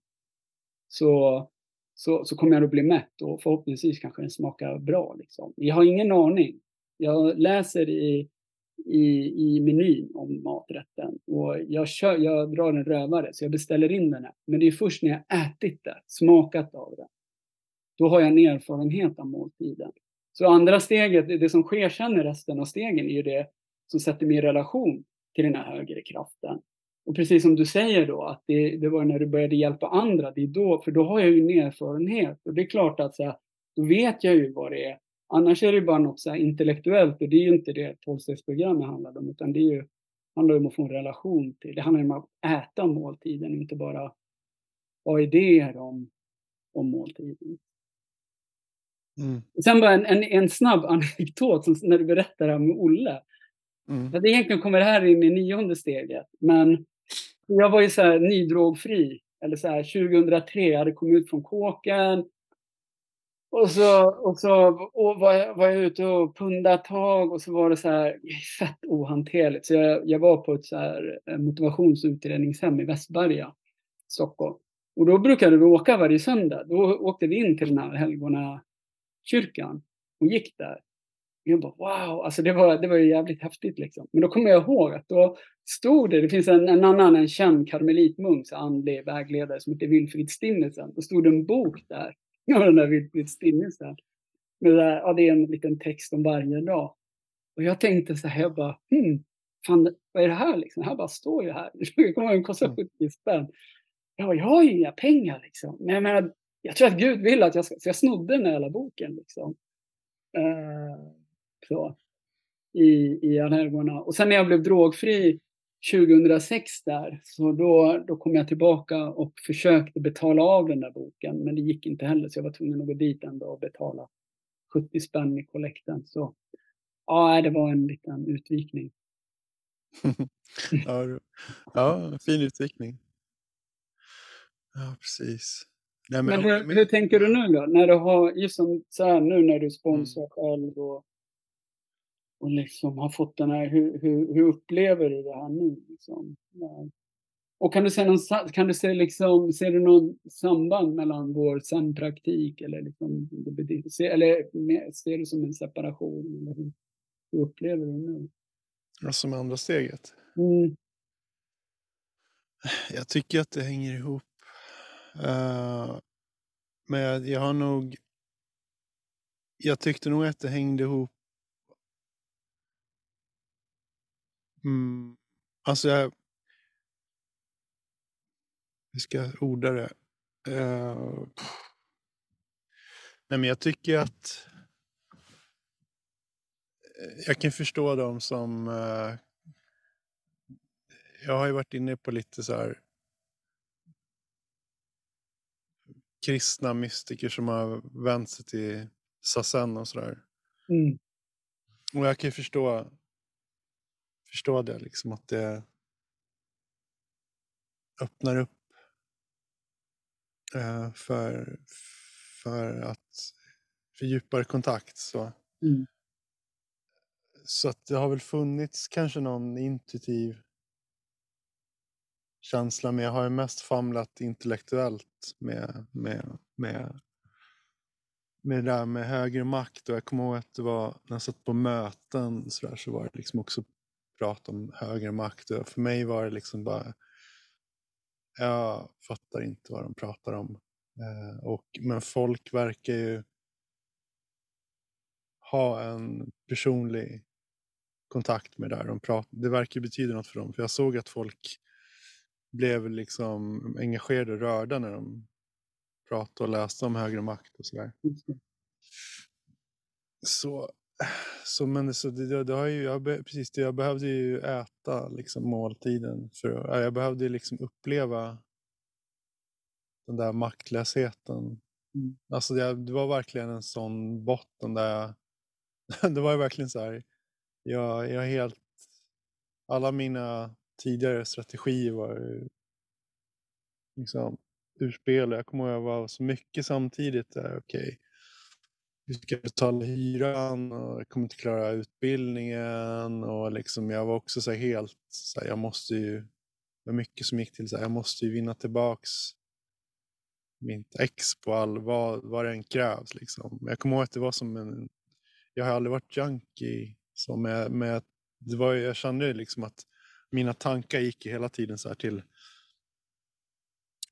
så, så, så kommer jag att bli mätt och förhoppningsvis kanske den smakar bra. Liksom. Jag har ingen aning. Jag läser i, i, i menyn om maträtten och jag, kör, jag drar en rövare så jag beställer in den här. Men det är först när jag ätit det, smakat av det, då har jag en erfarenhet av måltiden. Så andra steget, det som sker sen i resten av stegen är ju det som sätter mig i relation till den här högre kraften. Och precis som du säger då, att det, det var när du började hjälpa andra, det är då, för då har jag ju en erfarenhet. Och det är klart att så här, då vet jag ju vad det är. Annars är det bara något så intellektuellt och det är ju inte det tolvstegsprogrammet handlar om, utan det är ju, handlar om att få en relation till. Det handlar om att äta måltiden, inte bara ha idéer om, om måltiden. Mm. Sen bara en, en, en snabb anekdot, som när du berättar det här med Olle. Mm. Att egentligen kommer det här in i nionde steget. Men jag var ju så här nydrogfri. Eller så här 2003, jag hade kommit ut från kåken. Och så, och så och var, jag, var jag ute och pundade ett tag och så var det så här fett ohanterligt. Så jag, jag var på ett så här eh, motivationsutredningshem i Västberga, Stockholm. Och då brukade vi åka varje söndag. Då åkte vi in till den här Helgona kyrkan och gick där. Jag bara wow, alltså det var, det var ju jävligt häftigt liksom. Men då kommer jag ihåg att då stod det, det finns en, en annan, en känd karmelitmunk, andlig vägledare som heter Wilfrid Stinnesen. Då stod det en bok där, av den där Wilfrid Stinnesen. Med det, där, ja, det är en liten text om varje dag. Och jag tänkte så här, jag bara, hmm, fan, vad är det här liksom? Det här bara står ju här. Det kommer den kostar 70 mm. spänn. Ja, jag har ju inga pengar liksom. Men jag menar, jag tror att Gud vill att jag ska, så jag snodde den här jävla boken liksom. Uh, så, i, i allergorna. Och sen när jag blev drogfri 2006 där, så då, då kom jag tillbaka och försökte betala av den där boken, men det gick inte heller, så jag var tvungen att gå dit ändå och betala 70 spänn i kollekten. Så ja, det var en liten utvikning. ja, ja, fin utvikning. Ja, precis. Nej, men, men, hur, hur, tänker du nu då? När du har, just som så här, nu när du sponsrar mm. själv och och liksom har fått den här, hur, hur, hur upplever du det här nu? Liksom? Och kan du se, någon, kan du se liksom, ser du någon samband mellan vår zen-praktik eller, liksom, eller ser du som en separation? Eller hur, hur upplever du det nu? Ja, som andra steget? Mm. Jag tycker att det hänger ihop. Uh, men jag, jag har nog... Jag tyckte nog att det hängde ihop Mm. Alltså jag... Hur ska jag orda det? Uh, nej men jag tycker att... Eh, jag kan förstå dem som... Uh, jag har ju varit inne på lite så här kristna mystiker som har vänt sig till Sazen och sådär. Mm. Och jag kan ju förstå förstå det, liksom att det öppnar upp eh, för, för att för djupare kontakt. Så. Mm. så att det har väl funnits kanske någon intuitiv känsla, men jag har ju mest famlat intellektuellt med, med, med, med det där med högre makt. Och jag kommer ihåg att det var när jag satt på möten så, där, så var det liksom också prata om högre makt. För mig var det liksom bara, jag fattar inte vad de pratar om. Eh, och, men folk verkar ju ha en personlig kontakt med det där. De pratar, det verkar betyda något för dem. För jag såg att folk blev liksom engagerade och rörda när de pratade och läste om högre makt och sådär. Så så, men så det, det har ju, jag, precis det, jag behövde ju äta liksom måltiden. För, jag behövde liksom uppleva den där maktlösheten. Mm. Alltså det, det, var verkligen en sån botten där jag, det var ju verkligen så här, jag, jag helt, alla mina tidigare strategier var liksom urspel. Jag kommer ihåg att jag var så mycket samtidigt. Okej, okay vi ska betala hyran och jag kommer inte klara utbildningen. Och liksom jag var också så helt, så här, jag måste ju, det var mycket som gick till så här, jag måste ju vinna tillbaks mitt ex på all, vad, vad det än krävs. Liksom. Jag kommer ihåg att det var som en, jag har aldrig varit junkie, så med, med, det var, jag kände liksom att mina tankar gick hela tiden så här till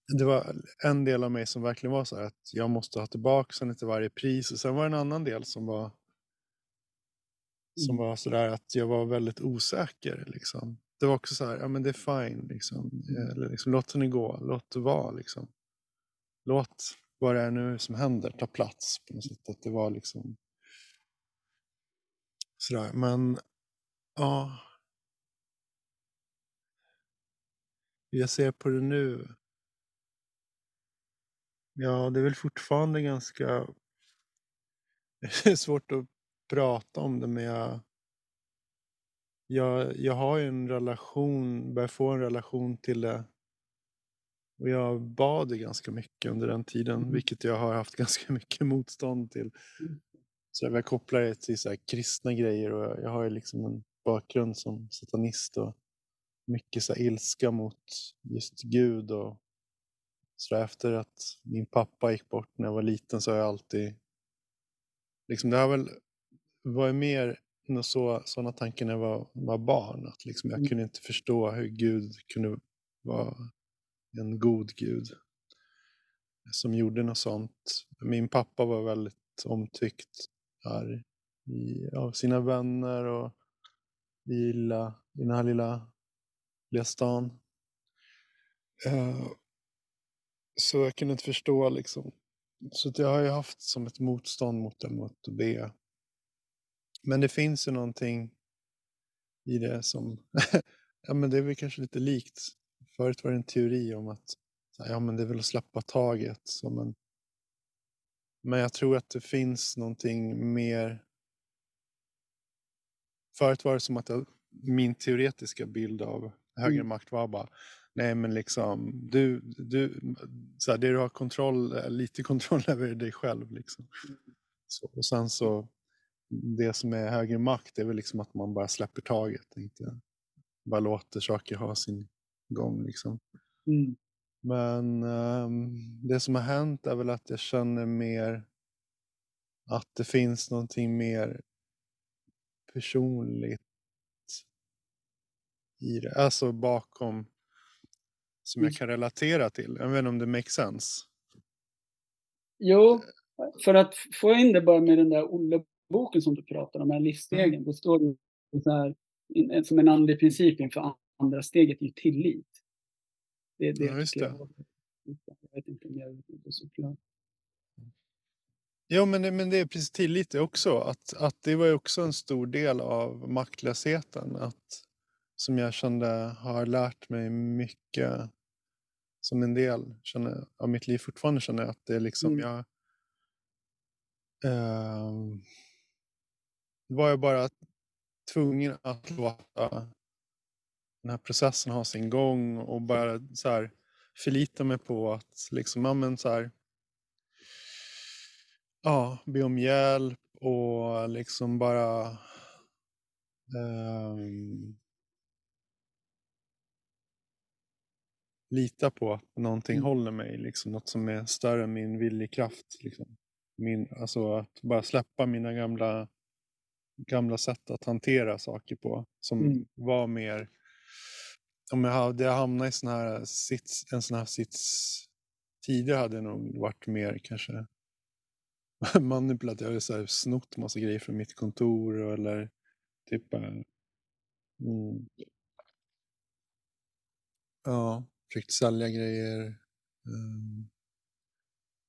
det var en del av mig som verkligen var så här att jag måste ha tillbaka den till varje pris. Och sen var det en annan del som var som mm. var sådär att jag var väldigt osäker. Liksom. Det var också så här, ja men det är fine. Liksom. Eller, liksom, låt henne gå, låt det vara. Liksom. Låt vad det är nu som händer ta plats på något sätt. Att det var liksom sådär. Men ja. Jag ser på det nu Ja, det är väl fortfarande ganska svårt att prata om det, men jag, jag, jag har ju en relation, börjar få en relation till det Och jag bad ju ganska mycket under den tiden, Mm. vilket jag har haft ganska mycket motstånd till. Så jag kopplar det till så här kristna grejer och jag, har ju liksom en bakgrund som satanist och mycket så ilska mot just Gud och så efter att min pappa gick bort när jag var liten så har jag alltid liksom det har väl varit mer så, sådana tankar när jag var, var barn. Att liksom jag Mm. kunde inte förstå hur Gud kunde vara en god Gud som gjorde något sånt. Min pappa var väldigt omtyckt här i, av sina vänner och i, lilla, i den här lilla, lilla stan. Eh, så jag kunde inte förstå liksom. Så jag har ju haft som ett motstånd mot det, mot att be. Men det finns ju någonting i det som, ja men det är väl kanske lite likt. Förut var det en teori om att, så ja men det är väl att släppa taget. Som en... Men jag tror att det finns någonting mer. Förut var det som att jag, min teoretiska bild av högre Mm. makt var bara, nej men liksom, du, du, så här, det du har kontroll, lite kontroll över är dig själv liksom. Så, och sen så, det som är högre makt är väl liksom att man bara släpper taget, inte bara låter saker ha sin gång liksom. Mm. Men ehm, det som har hänt är väl att jag känner mer att det finns någonting mer personligt i det. Alltså bakom som jag Mm. kan relatera till. Jag vet inte om det makes sense. Jo, för att få in det bara med den där Olle-boken som du pratar om, den här livsstegen, Mm. då står det så här, som en andlig princip inför andra steget är ju tillit. Det är det Ja, just det. jag- vet inte om jag är ute så klart. Jo, men det, men det är precis tillit det också. Att, att det var ju också en stor del av maktlösheten. Att, som jag kände har lärt mig mycket som en del känner, av mitt liv fortfarande känner jag att det är liksom Mm. jag ehm, var jag bara tvungen att låta den här processen ha sin gång och bara så här förlita mig på att liksom, ja men så här ja, be om hjälp och liksom bara ehm, lita på att någonting Mm. håller mig, liksom något som är större än min viljekraft. Liksom. Min, alltså att bara släppa mina gamla, gamla sätt att hantera saker på som Mm. var mer om jag hade hamnat i sån här sits, en sån här sits tidigare hade jag nog varit mer kanske manipulativ. Jag hade snott massa grejer från mitt kontor eller typ eh, mm, ja, försökt sälja grejer. Mm,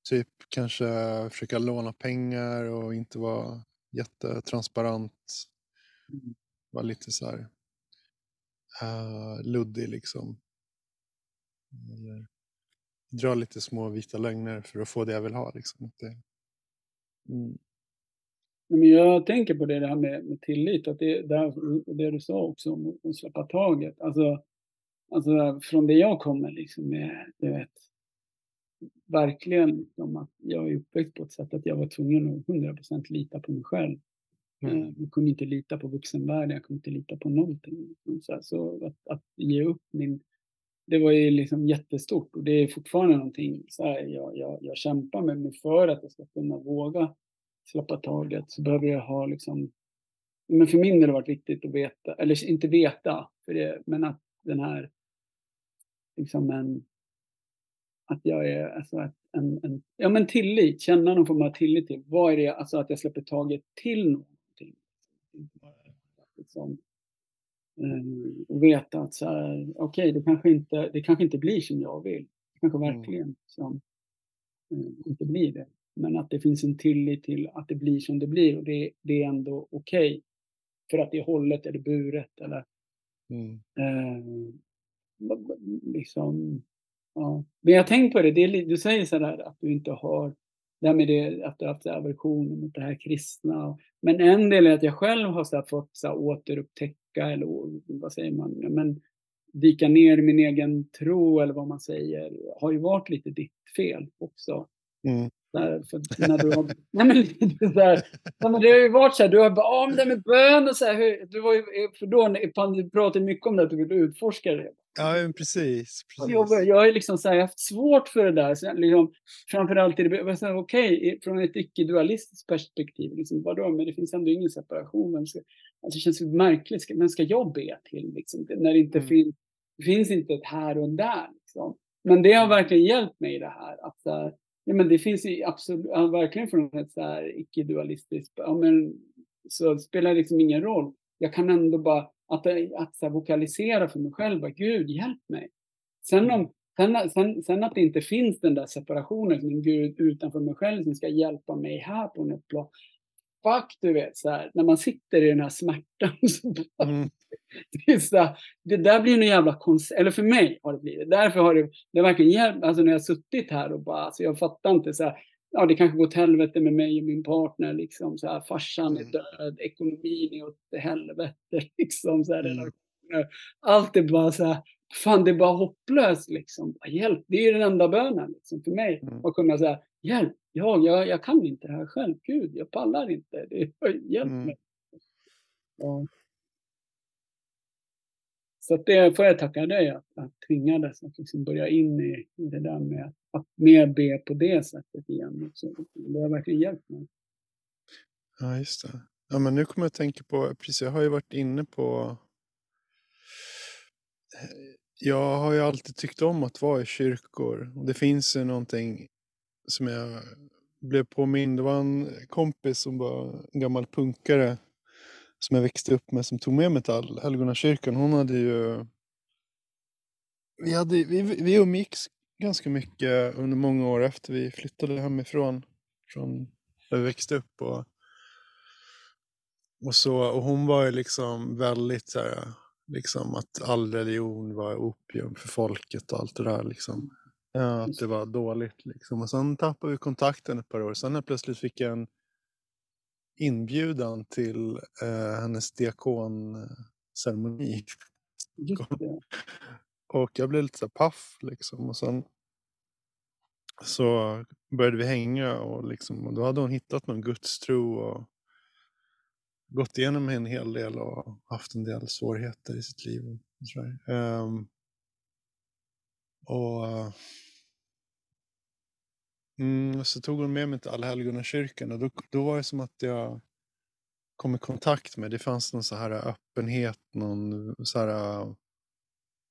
typ kanske försöka låna pengar och inte vara jättetransparent. Mm. Var lite så här uh, luddig liksom. Eller dra lite små vita lögner för att få det jag vill ha. Liksom. Det, mm, Men jag tänker på det där med, med tillit, att det, där, det du sa också om att släppa taget. Alltså, alltså från det jag kommer liksom med, du vet, verkligen liksom att jag är uppväxt på ett sätt att jag var tvungen att 100% lita på mig själv. mm, Eh, Jag kunde inte lita på vuxenvärlden, jag kunde inte lita på någonting. Så, här, så att, att ge upp min... Det var ju liksom jättestort och det är fortfarande någonting så här, jag, jag, jag kämpar med. Men för att jag ska kunna våga släppa taget så behöver jag ha liksom... Men för min del har det varit viktigt att veta, eller inte veta, för det, men att den här... Liksom en... Att jag är, alltså att en, en, ja men tillit, känna någon form av tillit till. Vad är det, alltså att jag släpper taget till någonting. Liksom, och veta att så här, okej, det, kanske inte, det kanske inte blir som jag vill. Det kanske Mm. verkligen som, eh, inte blir det. Men att det finns en tillit till att det blir som det blir och det, det är ändå okej. För att det är hållet eller buret eller mm, eh, b- liksom, ja. Men jag tänkt på det, det är, du säger så där att du inte har det här med det, att du har haft aversion mot det här kristna. Men en del är att jag själv har så fått så återupptäcka, eller vad säger man, men dyka ner i min egen tro eller vad man säger har ju varit lite ditt fel också. Mm. Där, för när du har, nej men lite så här, nej men det har ju varit så här, du har bara, ah, men det med bön och så här, hur, du var ju, för då pratade mycket om det, att du ville utforska det. Ja, men precis. precis. Jag, har liksom så här, haft svårt för det där, så liksom, framförallt i det, okej, okay, från ett icke-dualistiskt perspektiv, liksom, vadå, men det finns ändå ingen separation. Vem ska, alltså, det känns ju märkligt, vem ska jag be till, liksom, när det inte mm. finns, det finns inte ett här och där. Liksom. Men det har verkligen hjälpt mig i det här, att här, Ja, men det finns absolut, ja, verkligen från ett icke-dualistiskt, ja, men så spelar det liksom ingen roll. Jag kan ändå bara, att, att så här, vokalisera för mig själv, bara, Gud hjälp mig. Sen, om, sen, sen, sen att det inte finns den där separationen, en Gud utanför mig själv som ska hjälpa mig här på något plan. Fuck, du vet, så här, när man sitter i den här smärtan. Så bara, mm. det, så här, det där blir en jävla konstigt, eller för mig har det blivit. Därför har det, det verkligen hjälpt, alltså när jag har suttit här och bara, alltså jag fattar inte så här, ja det kanske går åt helvete med mig och min partner liksom så här, farsan är mm. död, ekonomin är åt helvete liksom så här, mm. Allt är bara så här, fan det är bara hopplöst liksom. Hjälp, det är den enda bönen liksom för mig. Mm. Att kunna säga, hjälp, jag, jag, jag kan inte det här själv, gud, jag pallar inte, det, hjälp mm. mig. Ja. Så det får jag tacka dig att jag tvingades att liksom börja in i, i det där med att, mer be på det sättet igen. Så Det har verkligen hjälpt mig. Ja, just det. Ja, men nu kommer jag att tänka på, precis, jag har ju varit inne på eh, jag har ju alltid tyckt om att vara i kyrkor. Och det finns ju någonting som jag blev påmind. Det var en kompis som var en gammal punkare som jag växte upp med som tog med mig till Helgonakyrkan. Hon hade ju... Vi, hade, vi, vi umgicks ganska mycket under många år efter vi flyttade hemifrån. Från där vi växte upp. Och, och, så, och hon var ju liksom väldigt så här, liksom att all religion var opium för folket och allt det där. Liksom. Ja, att det var dåligt. Liksom. Och sen tappade vi kontakten ett par år. Sen plötsligt fick jag en inbjudan till eh, hennes diakonceremoni. och jag blev lite så paff liksom. Och sen så började vi hänga och, liksom, och då hade hon hittat någon gudstro och gått igenom en hel del och haft en del svårigheter i sitt liv. Um, och Mm, så tog hon med mig till Allhelgonakyrkan och då, då var det som att jag kom i kontakt med, det fanns någon så här öppenhet, någon så här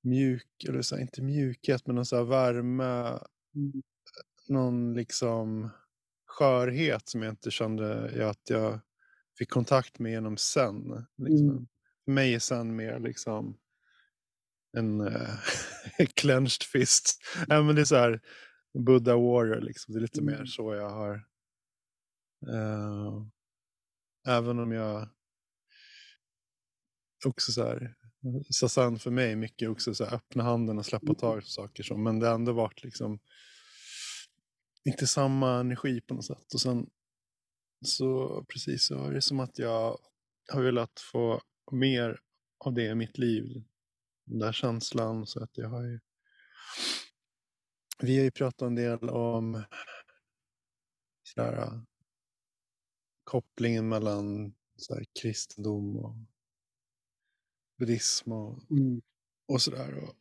mjuk, eller så här, inte mjukhet, men någon så här värme, någon liksom skörhet som jag inte kände att jag fick kontakt med genom sen. Liksom. Mm. För mig är sen mer liksom en uh, clenched fist. ja, men det är så här, Buddha Warrior liksom. Det är lite mm. mer så jag har. Uh, även om jag också så här. Sasan för mig mycket också så här, öppna handen och släppa mm. taget på saker. Så, men det har ändå varit liksom inte samma energi på något sätt. Och sen så precis så är det som att jag har velat få mer av det i mitt liv. Den där känslan. Så att jag har ju vi har ju pratat en del om sådär, kopplingen mellan sådär, kristendom och buddhism och, mm. och sådär. Och,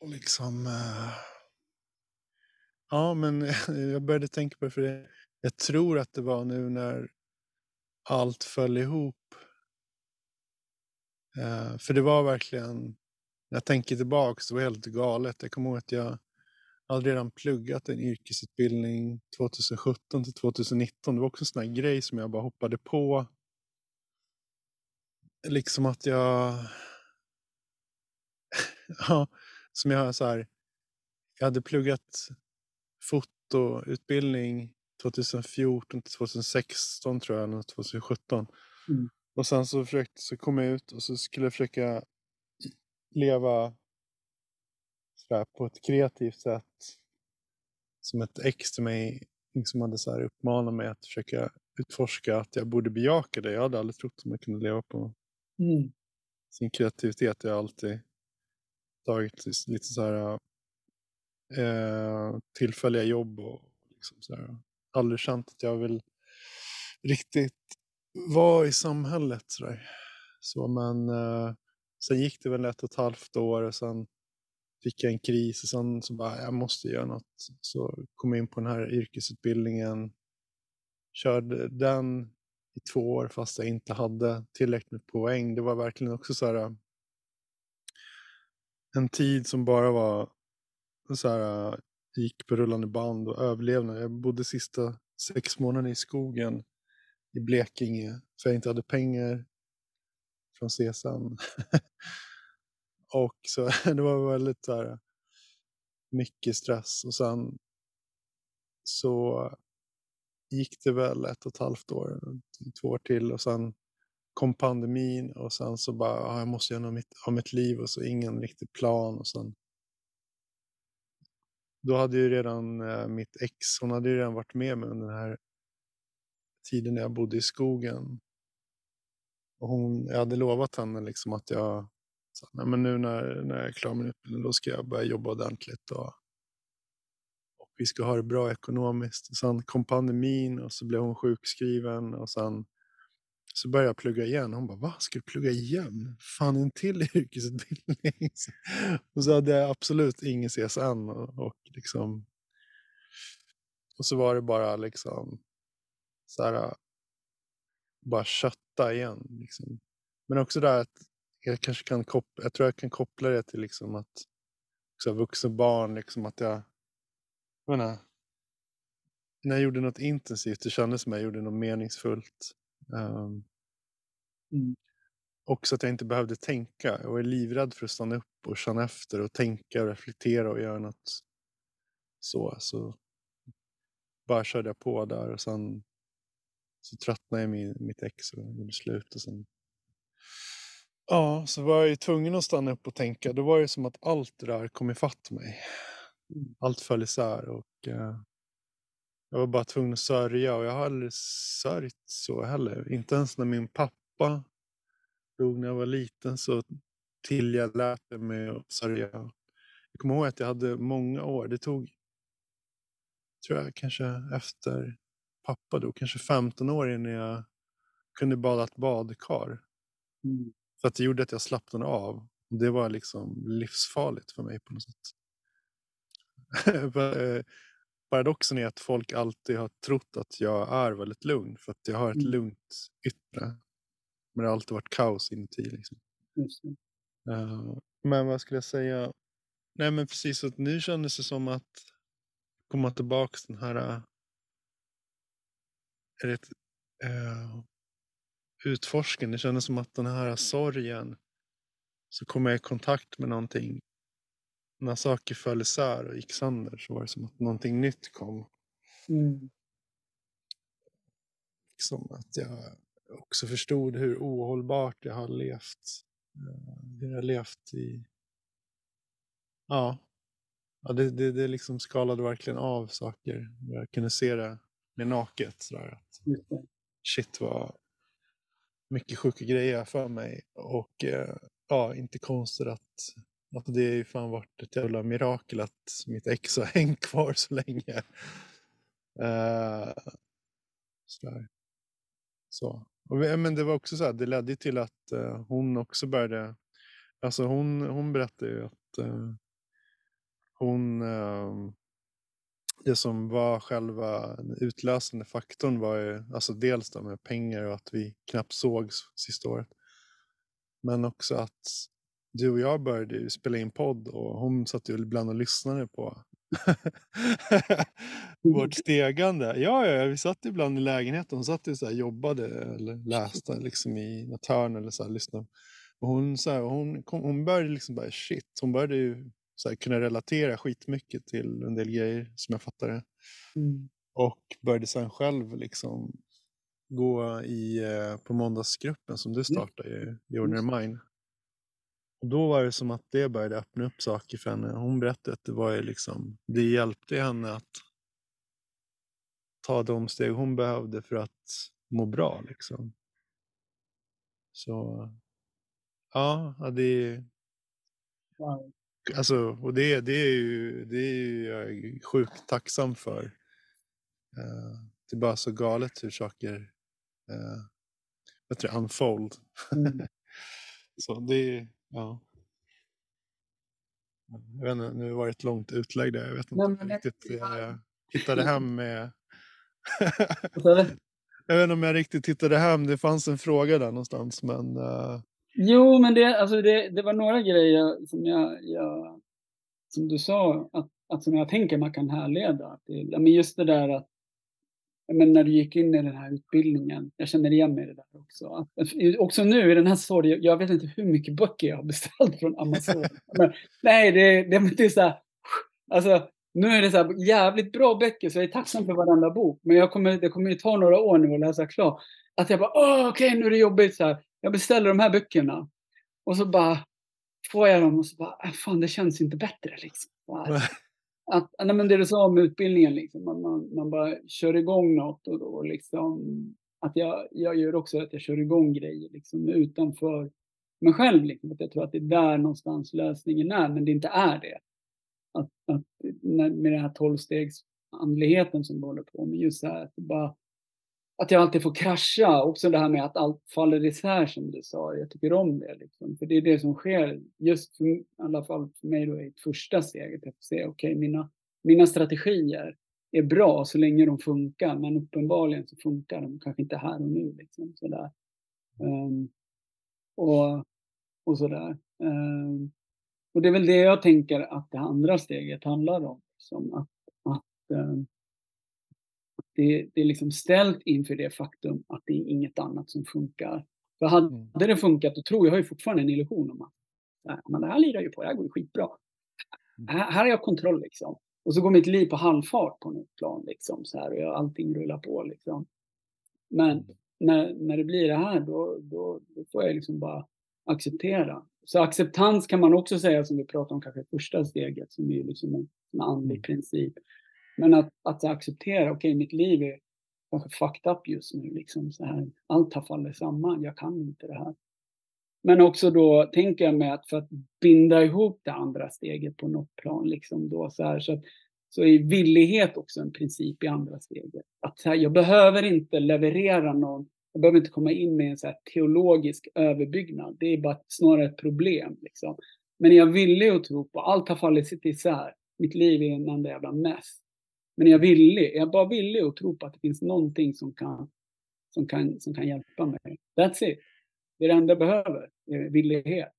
och liksom... Uh, ja, men jag började tänka på det för det. Jag tror att det var nu när allt föll ihop. Uh, för det var verkligen, när jag tänker tillbaka så var det helt galet. Jag kommer ihåg att jag jag hade redan pluggat en yrkesutbildning 2017 till 2019. Det var också en sån här grej som jag bara hoppade på. Liksom att jag... ja, som jag så här... Jag hade pluggat fotoutbildning 2014 till 2016 tror jag, eller 2017. Mm. Och sen så, försökte, så kom jag ut och så skulle jag försöka leva sådär, på ett kreativt sätt. Som ett ex till mig som hade så här uppmanat mig att försöka utforska att jag borde bejaka det. Jag hade aldrig trott att man kunde leva på mm. sin kreativitet. Jag har alltid tagit lite så här eh, tillfälliga jobb och liksom så här. Aldrig känt att jag vill riktigt vara i samhället så där. Så men eh, sen gick det väl ett och ett halvt år och sen fick jag en kris och sen så bara, jag måste göra något. Så kom jag in på den här yrkesutbildningen. Körde den i två år fast jag inte hade tillräckligt med poäng. Det var verkligen också så här äh, en tid som bara var så här, äh, gick på rullande band och överlevnad. Jag bodde sista sex månaderna i skogen i Blekinge för jag inte hade pengar från CSN. och så det var väldigt så här, mycket stress. Och sen så gick det väl ett och ett halvt år, två år till. Och sen kom pandemin och sen så bara, ah, jag måste göra något mitt, av mitt liv. Och så ingen riktig plan. Och sen då hade ju redan eh, mitt ex, hon hade ju redan varit med mig under den här tiden när jag bodde i skogen. Och hon, jag hade lovat henne liksom att jag, så, nej men nu när, när jag är klar med utbildningen då ska jag börja jobba ordentligt och, och vi ska ha det bra ekonomiskt. Och sen kom pandemin och så blev hon sjukskriven och sen så började jag plugga igen. Hon bara, va? Ska du plugga igen? Fan, en till yrkesutbildning. och så hade jag absolut ingen CSN. Och, och, liksom, och så var det bara liksom så här, bara kötta igen. Liksom. Men också där att jag kanske kan koppla, jag tror jag kan koppla det till liksom att också vuxna barn, liksom att jag, jag menar, när jag gjorde något intensivt, det kändes som jag gjorde något meningsfullt. Um, mm. Också att jag inte behövde tänka. Jag var livrädd för att stanna upp och känna efter och tänka och reflektera och göra något så. Så bara körde jag på där och sen så tröttnade jag med mitt ex och gjorde slut. Och sen... Ja, så var jag ju tvungen att stanna upp och tänka. Då var det som att allt det där kom ifatt mig. Mm. Allt föll isär och uh, jag var bara tvungen att sörja och jag har aldrig sörjt så heller. Inte ens när min pappa dog när jag var liten så till jag mig att sörja. Jag kommer ihåg att jag hade många år. Det tog, tror jag, kanske efter pappa dog, kanske 15 år innan jag kunde bada ett badkar. Mm. För att det gjorde att jag slappnade av. Det var liksom livsfarligt för mig på något sätt. Eh, paradoxen är att folk alltid har trott att jag är väldigt lugn för att jag har ett mm. lugnt yttre. Men det har alltid varit kaos inuti. Liksom. Uh, men vad skulle jag säga? Nej men precis, att nu kändes det som att komma tillbaka den här uh, är det, uh, utforskningen. Det kändes som att den här sorgen så kom jag i kontakt med någonting när saker föll isär och gick sönder så var det som att någonting nytt kom. Mm. Liksom att jag också förstod hur ohållbart jag har levt. Eh, hur jag har levt i... Ja. ja det, det, det liksom skalade verkligen av saker. Jag kunde se det med naket. Sådär. Att, shit vad mycket sjuka grejer för mig. Och eh, ja, inte konstigt att att det är ju fan varit ett jävla mirakel att mitt ex har hängt kvar så länge. Eh, uh, sådär. Så. Och, eh, men det var också så här, det ledde till att uh, hon också började, alltså hon, hon berättade ju att uh, hon, det som var själva utlösande faktorn var ju, alltså dels det med pengar och att vi knappt sågs sista året. Men också att du och jag började ju spela in podd och hon satt ju ibland och lyssnade på vårt stegande. Ja, ja, vi satt ibland i lägenheten. Hon satt och så här, jobbade eller läste liksom i något hörn eller så här, lyssnade. Och hon, så här, hon, kom, hon började liksom bara shit. Hon började ju så här, kunna relatera skitmycket till en del grejer som jag fattade. Mm. Och började sen själv liksom gå i, eh, på måndagsgruppen som du startade mm. i, i Ordinary Mind. Och då var det som att det började öppna upp saker för henne. Hon berättade att det var ju liksom, det hjälpte henne att ta de steg hon behövde för att må bra liksom. Så ja, det är... Wow. Alltså, och det, det är ju det är ju jag sjukt tacksam för. Uh, det är bara så galet hur saker uh, vet du, unfold. Mm. så det ja. Jag vet inte, nu var det ett långt utlägg där. Jag vet inte Nej, riktigt. Jag, jag hittade hem med... jag vet inte om jag riktigt hittade hem. Det fanns en fråga där någonstans. Men, uh... Jo, men det, alltså det, det var några grejer som jag, jag som du sa, att, att som jag tänker man kan härleda till. Men just det där att men när du gick in i den här utbildningen, jag känner igen mig i det där också. Att, också nu i den här sorgen, jag vet inte hur mycket böcker jag har beställt från Amazon. men, nej, det, det, det är så här, alltså, nu är det så här, jävligt bra böcker, så jag är tacksam för varenda bok. Men jag kommer, det kommer ju ta några år nu att läsa klart. Att jag bara, okej, okay, nu är det jobbigt så här. Jag beställer de här böckerna. Och så bara får jag dem och så bara, äh, fan det känns inte bättre liksom. Att, nej, men det du sa om utbildningen, liksom, man, man, man bara kör igång något och då liksom, att jag, jag gör också att jag kör igång grejer liksom, utanför mig själv. Liksom, att jag tror att det är där någonstans lösningen är, men det inte är det. Att, att med den här tolvstegsandligheten som vi håller på med, just så här, att bara att jag alltid får krascha. Också det här med att allt faller isär som du sa. Jag tycker om det. Liksom. För det är det som sker, just för, i alla fall för mig då i ett första steget. Att se, okej, okay, mina, mina strategier är bra så länge de funkar. Men uppenbarligen så funkar de kanske inte här och nu. Liksom, sådär. Um, och, och sådär. Um, och det är väl det jag tänker att det andra steget handlar om. Som att, att um, det, det är liksom ställt inför det faktum att det är inget annat som funkar. För hade mm. det funkat, då tror jag, jag har ju fortfarande en illusion om att men det här lirar ju på, det här går ju skitbra. Mm. Här, här har jag kontroll liksom. Och så går mitt liv på halvfart på något plan liksom så här och jag, allting rullar på liksom. Men mm. när, när det blir det här då, då, då får jag liksom bara acceptera. Så acceptans kan man också säga som vi pratade om kanske första steget som är liksom en, en andlig princip. Men att, att acceptera, okej okay, mitt liv är kanske fucked up just nu. Liksom, så här. Allt har fallit samman, jag kan inte det här. Men också då tänker jag mig, att för att binda ihop det andra steget på något plan, liksom då så här, så, att, så är villighet också en princip i andra steget. Att här, jag behöver inte leverera någon, jag behöver inte komma in med en så här teologisk överbyggnad. Det är bara snarare ett problem. Liksom. Men jag är villig att tro på, allt har fallit isär, mitt liv är en enda jävla mess. Men jag är villig, jag är bara villig att tro på att det finns någonting som kan, som kan, som kan hjälpa mig. That's it. Det är det enda jag behöver, är villighet.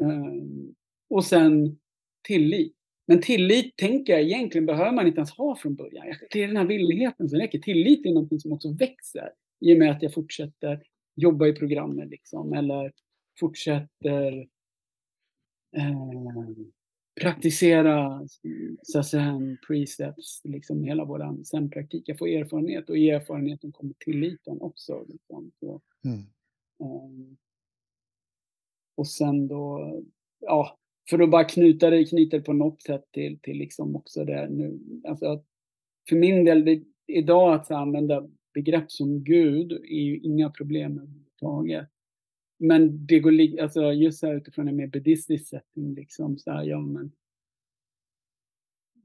Mm. Um, och sen tillit. Men tillit tänker jag egentligen behöver man inte ens ha från början. Det är den här villigheten som räcker. Tillit är någonting som också växer i och med att jag fortsätter jobba i programmet liksom, eller fortsätter eh, praktisera sen precepts, liksom hela vår sen-praktik. Jag får erfarenhet och i erfarenheten kommer tilliten också. Liksom. Så, mm. um, och sen då, ja, för att bara knyta det, knyta det på något sätt till, till liksom också det nu. Alltså, för min del, det, idag att använda begrepp som Gud är ju inga problem överhuvudtaget. Men det går alltså just här utifrån en mer buddhistisk setting, liksom så här, ja men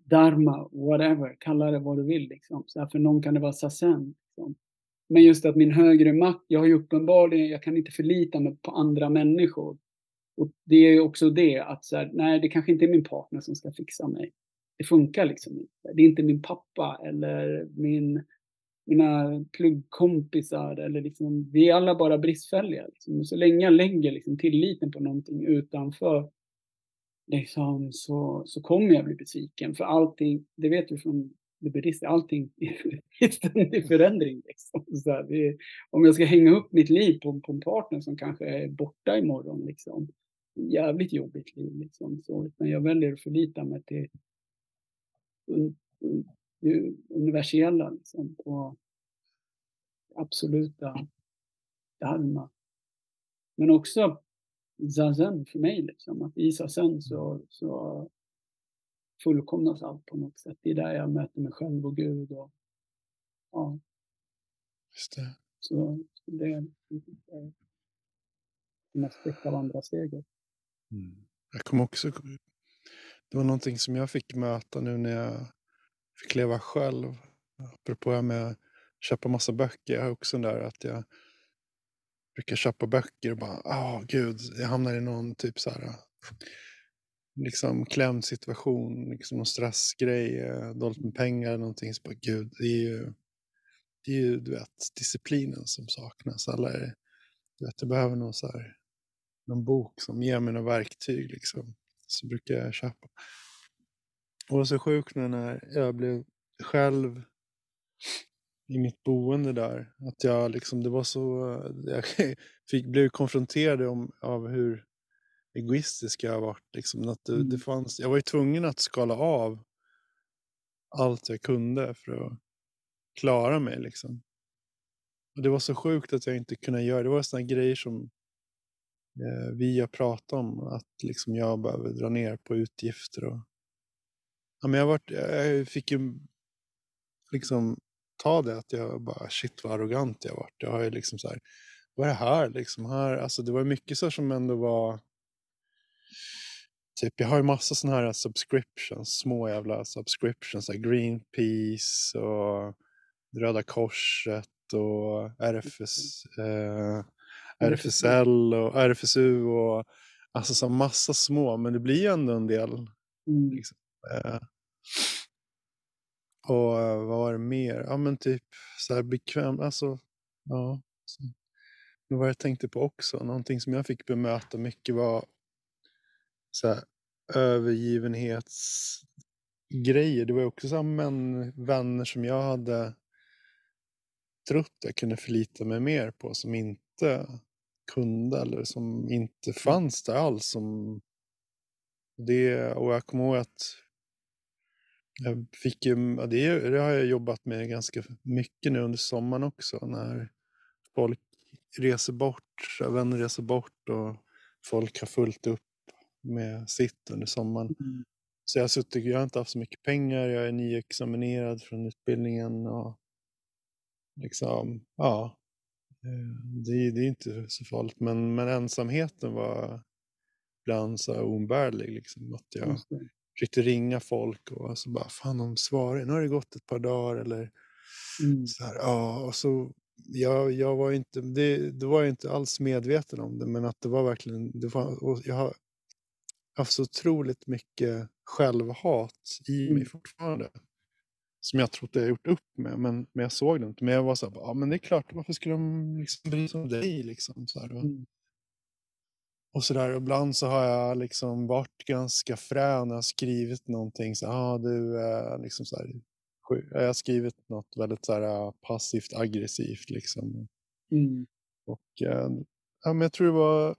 dharma, whatever, kalla det vad du vill liksom. Så här, för någon kan det vara sasen. Liksom. Men just att min högre makt, jag har ju uppenbarligen, jag kan inte förlita mig på andra människor. Och det är ju också det att så här, nej, det kanske inte är min partner som ska fixa mig. Det funkar liksom inte. Det är inte min pappa eller min mina pluggkompisar eller liksom, vi är alla bara bristfälliga. Liksom. Så länge jag lägger liksom, tilliten på någonting utanför liksom, så, så kommer jag bli besviken. För allting, det vet du från det buddhistiska, allting är ständig förändring. Liksom. Så här, vi, om jag ska hänga upp mitt liv på, på en partner som kanske är borta imorgon, liksom, jävligt jobbigt liv. Liksom. Så, utan jag väljer att förlita mig till universella, liksom, på absoluta dharma. Men också zazen för mig, liksom, att i zazen så, så fullkomnas allt på något sätt. Det är där jag möter mig själv och Gud. Och, ja. Just det. Så det är en aspekt av andra steget. Mm. Jag kommer också Det var någonting som jag fick möta nu när jag fick leva själv. Apropå det här med att köpa massa böcker. Jag har också den där att jag brukar köpa böcker och bara, åh gud, jag hamnar i någon typ så här liksom klämd situation, liksom någon stressgrej, eh, dåligt med pengar eller någonting. Så bara, gud, det är ju, det är ju du vet, disciplinen som saknas. Alla är, du vet, jag behöver någon, så här, någon bok som ger mig några verktyg. Liksom. Så brukar jag köpa. Och det var så sjukt när jag blev själv i mitt boende där. Att jag liksom, det var så, jag fick, blev konfronterad om, av hur egoistisk jag har varit. Liksom. Att det, det Mm. fanns, jag var ju tvungen att skala av allt jag kunde för att klara mig. Liksom. Och det var så sjukt att jag inte kunde göra det. var sådana grejer som eh, vi har pratat om. Att liksom jag behöver dra ner på utgifter. Och, ja, men jag, varit, jag fick ju liksom ta det att jag bara shit vad arrogant jag varit. Jag har ju liksom så här, vad är det här liksom? Här, alltså det var mycket så som ändå var Typ, jag har ju massa sådana här subscriptions, små jävla subscriptions, här Greenpeace och Röda Korset och RFS, eh, RFSL och RFSU och alltså så massa små, men det blir ju ändå en del. Mm. Liksom. Eh, och eh, vad var det mer? Ja men typ så här bekväm, alltså ja. Så. Vad jag tänkte på också, någonting som jag fick bemöta mycket var så här, övergivenhetsgrejer. Det var ju också så här män, vänner som jag hade trott jag kunde förlita mig mer på som inte kunde eller som inte fanns där alls. Som det, och jag kommer ihåg att jag fick ju, det, det har jag jobbat med ganska mycket nu under sommaren också när folk reser bort, vänner reser bort och folk har fullt upp med sitt under sommaren. Mm. Så jag har suttit, jag har inte haft så mycket pengar, jag är nyexaminerad från utbildningen och liksom, ja. eh, Det, det är inte så farligt, men, men ensamheten var ibland så oumbärlig. Liksom, att jag. Försökte ringa folk och så bara, fan de svarar, nu har det gått ett par dagar eller Mm. så här, ja, och så jag, jag var inte, det, det var jag inte alls medveten om det, men att det var verkligen, det var, jag har haft så otroligt mycket självhat i mig Mm. fortfarande. Som jag trodde jag gjort upp med, men, men jag såg det inte. Men jag var så här, ja men det är klart, varför skulle de liksom bry sig om dig liksom? Så här, Mm. Och så där, ibland så har jag liksom varit ganska frän jag har skrivit någonting. Så ah, du, liksom så här, jag har skrivit något väldigt så här, passivt aggressivt liksom. Mm. Och eh, ja, men jag tror det var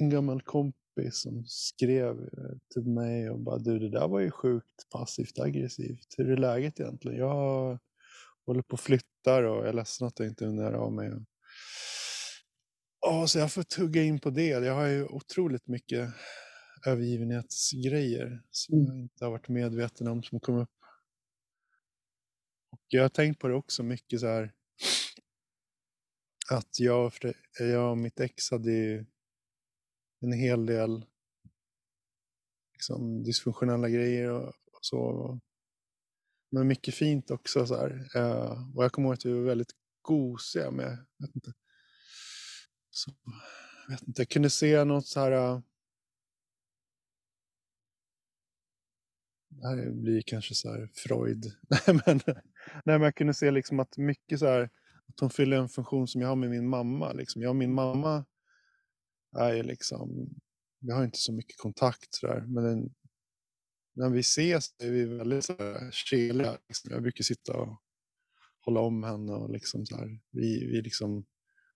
en gammal kompis som skrev eh, till mig och bara du det där var ju sjukt passivt aggressivt. Hur är läget egentligen? Jag håller på och flyttar och jag är ledsen att jag inte är nära av mig. Ja, så jag får tugga in på det. Jag har ju otroligt mycket övergivenhetsgrejer som Mm. jag inte har varit medveten om som kom upp. Och jag har tänkt på det också mycket så här att jag, jag och mitt ex hade ju en hel del liksom, dysfunktionella grejer och, och så. Men mycket fint också. Så här. Eh, och jag kommer ihåg att vi var väldigt gosiga med, vet inte, så, jag vet inte, jag kunde se något så här. Äh, det här blir kanske så här Freud. nej, men, nej, men jag kunde se liksom att mycket så här, att hon fyller en funktion som jag har med min mamma. Liksom. Jag och min mamma är liksom, vi har inte så mycket kontakt så där, men den, när vi ses är vi väldigt så här keliga. Liksom. Jag brukar sitta och hålla om henne och liksom så här, vi, vi liksom,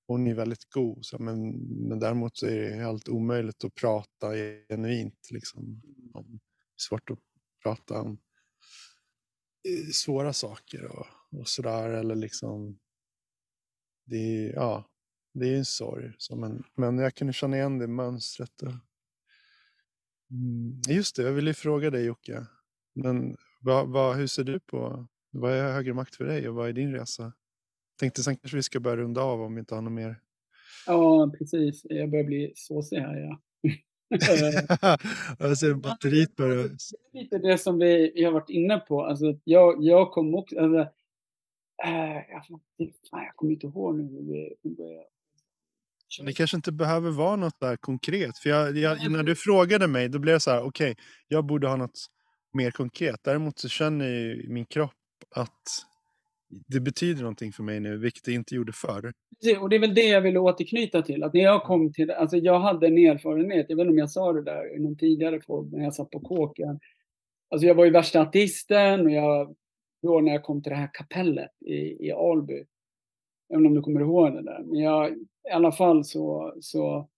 hon är väldigt god, så, men, men däremot så är det helt omöjligt att prata genuint. Liksom, om, svårt att prata om eh, svåra saker och, och sådär. Eller liksom, det är, ja, det är en sorg. Så, men, men jag kunde känna igen det mönstret. Och, mm, just det, jag ville fråga dig Jocke. Men vad, vad, hur ser du på, vad är högre makt för dig och vad är din resa? Tänkte sen kanske vi ska börja runda av om vi inte har något mer. Ja, precis. Jag börjar bli såsig här. Ja. jag ser batteriet börjar... Det är lite det som vi har varit inne på. Alltså, jag, jag kom också... Alltså, äh, jag, kommer inte ihåg nu hur vi vi- Det kanske inte behöver vara något där konkret. För jag, jag, när du frågade mig, då blev det så här, okej, jag borde ha något mer konkret. Däremot så känner jag i min kropp att det betyder någonting för mig nu, vilket det inte gjorde förr. Och det är väl det jag vill återknyta till. Att när jag kom till, alltså jag hade en erfarenhet, jag vet inte om jag sa det där i någon tidigare podd när jag satt på kåken. Alltså jag var ju värsta ateisten och jag, då när jag kom till det här kapellet i, i Alby. Jag vet inte om du kommer ihåg det där. Men jag, i alla fall så, så,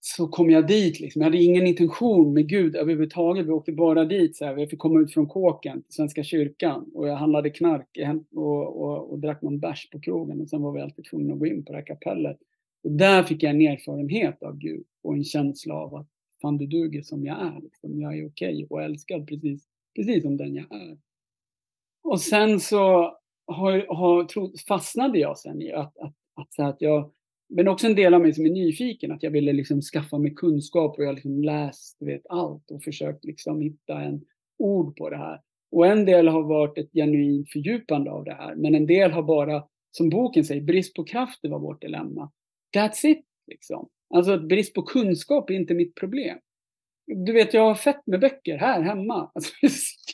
så kom jag dit liksom. Jag hade ingen intention med Gud överhuvudtaget. Vi åkte bara dit så här. Vi fick komma ut från kåken till Svenska kyrkan och jag handlade knark och, och, och drack någon bärs på krogen och sen var vi alltid tvungna att gå in på det här kapellet. Och där fick jag en erfarenhet av Gud och en känsla av att fan du duger som jag är. Liksom. Jag är okej och älskad precis, precis som den jag är. Och sen så har, har, fastnade jag sen i att, att, att, så att jag, men också en del av mig som är nyfiken, att jag ville liksom skaffa mig kunskap och jag har liksom läst vet, allt och försökt liksom hitta en ord på det här. Och en del har varit ett genuint fördjupande av det här, men en del har bara, som boken säger, brist på kraft det var vårt dilemma. That's it, liksom. Alltså att brist på kunskap är inte mitt problem. Du vet, jag har fett med böcker här hemma.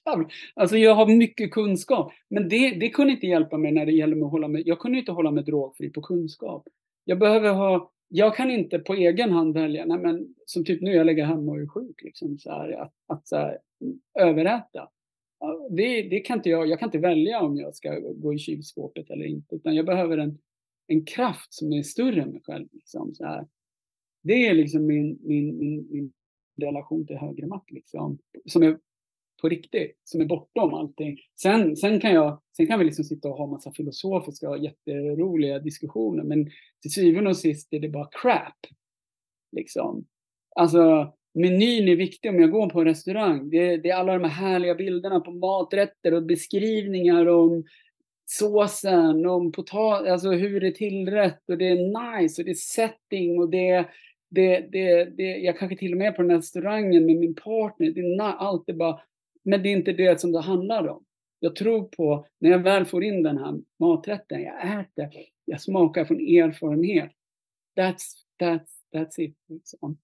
Alltså, alltså jag har mycket kunskap. Men det, det kunde inte hjälpa mig när det gäller att hålla mig. Jag kunde inte hålla mig drogfri på kunskap. Jag behöver ha, jag kan inte på egen hand välja, nej men som typ nu jag lägger hemma och är sjuk liksom så här, att, att så här, överäta. Det, det kan inte jag, jag kan inte välja om jag ska gå i kylskåpet eller inte, utan jag behöver en, en kraft som är större än mig själv. Liksom, så här. Det är liksom min, min, min, min relation till högre makt, liksom, som är på riktigt, som är bortom allting. Sen, sen, kan, jag, sen kan vi liksom sitta och ha massa filosofiska och jätteroliga diskussioner, men till syvende och sist är det bara crap. Liksom. Alltså, menyn är viktig om jag går på en restaurang. Det, det är alla de här härliga bilderna på maträtter och beskrivningar om såsen, om potatis, alltså hur det är tillrätt och det är nice och det är setting och det det, det, det, jag kanske till och med är på den här restaurangen med min partner, det är allt är bara, men det är inte det som det handlar om. Jag tror på, när jag väl får in den här maträtten, jag äter, jag smakar från erfarenhet. That's, that's, that's it. Liksom.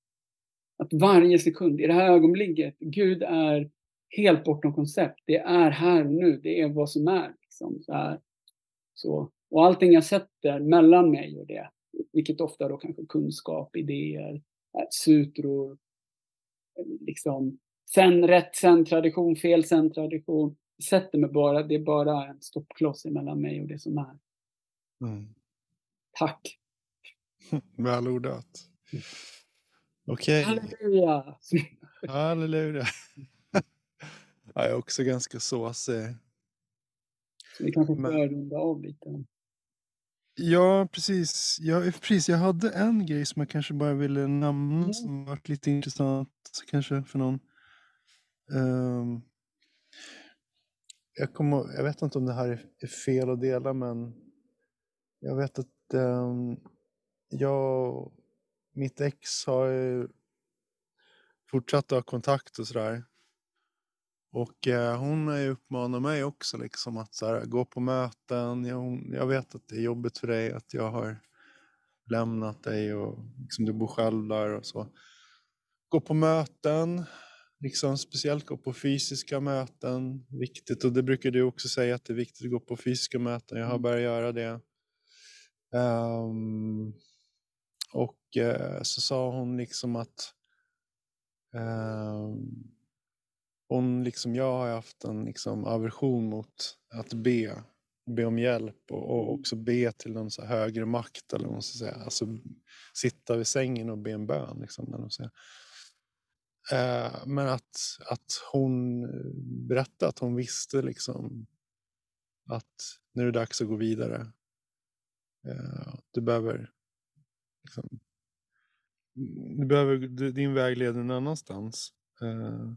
Att varje sekund, i det här ögonblicket, Gud är helt bortom koncept. Det är här och nu, det är vad som är. Liksom, så här. Så. Och allting jag sätter mellan mig och det, vilket ofta då kanske kunskap, idéer, eh, sutror, eh, liksom sen rätt, sen tradition, fel, sen tradition. Sätter mig bara, det är bara en stoppkloss mellan mig och det som är. Mm. Tack! Välordat. Okej, Halleluja! halleluja. ja, jag är också ganska såsig. Så vi kanske får Men- runda av lite. Ja, precis. Ja, precis. Jag hade en grej som jag kanske bara ville nämna Mm. som varit lite intressant kanske för någon. Um, jag, kommer, jag vet inte om det här är, är fel att dela, men jag vet att um, jag och mitt ex har ju fortsatt att ha kontakt och sådär. Och eh, hon har ju uppmanat mig också liksom att så här, gå på möten. Jag, hon, jag vet att det är jobbigt för dig att jag har lämnat dig och liksom, du bor själv där och så. Gå på möten, liksom speciellt gå på fysiska möten. Viktigt och det brukar du också säga att det är viktigt att gå på fysiska möten. Jag har börjat göra det. Ehm, och eh, så sa hon liksom att ehm, hon liksom jag har haft en liksom aversion mot att be, be om hjälp och, och också be till någon högre makt eller vad man ska säga. Alltså sitta vid sängen och be en bön liksom. eller vad man ska säga. Eh, men att, att hon berättade att hon visste liksom att nu är det dags att gå vidare. Eh, du behöver liksom, du behöver, din väg leder någon annanstans. Eh,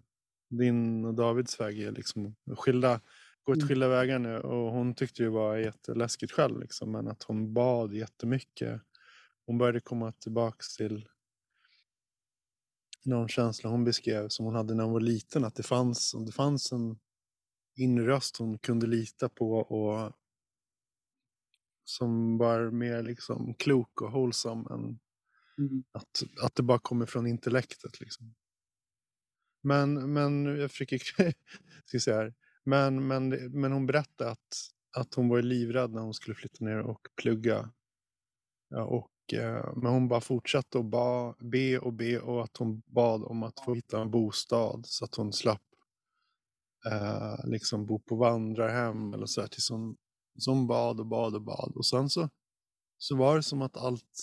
din och Davids väg är liksom skilda, går Mm. skilda vägar nu och hon tyckte ju var jätteläskigt själv liksom, men att hon bad jättemycket. Hon började komma tillbaks till någon känsla hon beskrev som hon hade när hon var liten. Att det fanns, det fanns en inre röst hon kunde lita på och som var mer liksom klok och hållsam än Mm. att, att det bara kommer från intellektet. Liksom. Men, men jag försöker ska säga här. Men, men, men hon berättade att, att hon var livrädd när hon skulle flytta ner och plugga. Ja, och, Eh, men hon bara fortsatte att ba, be och be och att hon bad om att få hitta en bostad så att hon slapp eh, liksom bo på vandrarhem eller så här tills hon, så hon bad och bad och bad. Och sen så, så var det som att allt,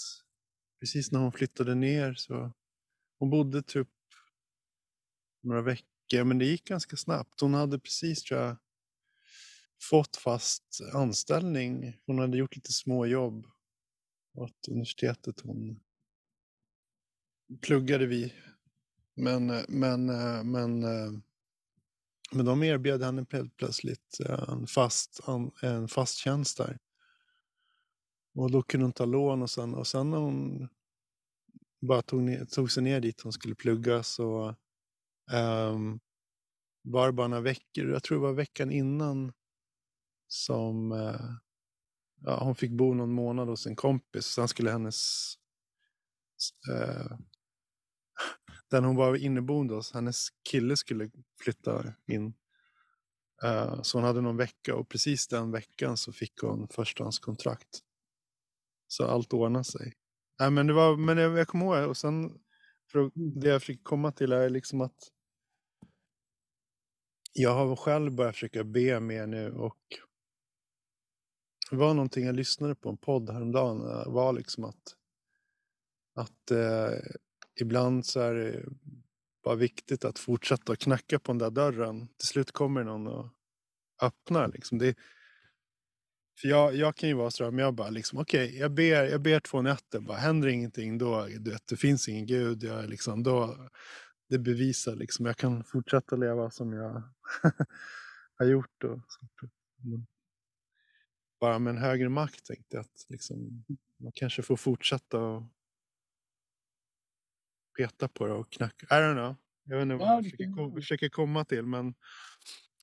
precis när hon flyttade ner så, hon bodde typ några veckor, men det gick ganska snabbt. Hon hade precis tror jag fått fast anställning. Hon hade gjort lite småjobb åt universitetet hon pluggade vi. Men, eh, men, eh, men, eh, men de erbjöd henne helt plötsligt en fast, en fast tjänst där. Och då kunde hon ta lån och sen, och sen när hon bara tog, ner, tog sig ner dit hon skulle plugga så um, var det bara några veckor, jag tror det var veckan innan som uh, ja, hon fick bo någon månad hos en kompis. Sen skulle hennes eh, den hon var inneboende hos, hennes kille skulle flytta in. Eh, så hon hade någon vecka och precis den veckan så fick hon förstahandskontrakt. Så allt ordnade sig. Nej, men det var, men jag, jag kommer ihåg, och sen för det jag fick komma till är liksom att jag har själv börjat försöka be mer nu och det var någonting jag lyssnade på en podd häromdagen. Det var liksom att, att eh, ibland så är det bara viktigt att fortsätta att knacka på den där dörren. Till slut kommer någon och öppnar. Liksom. Det, för jag, jag kan ju vara sådär. men jag bara liksom, okej, jag, ber, jag ber två nätter, bara händer ingenting då, du vet, det finns ingen gud, jag är liksom, då, det bevisar liksom, jag kan fortsätta leva som jag har gjort. Och, bara med en högre makt tänkte jag att liksom, man kanske får fortsätta och peta på det och knacka. I don't know. Jag vet inte vad Ja, jag försöker, försöker komma till. Men,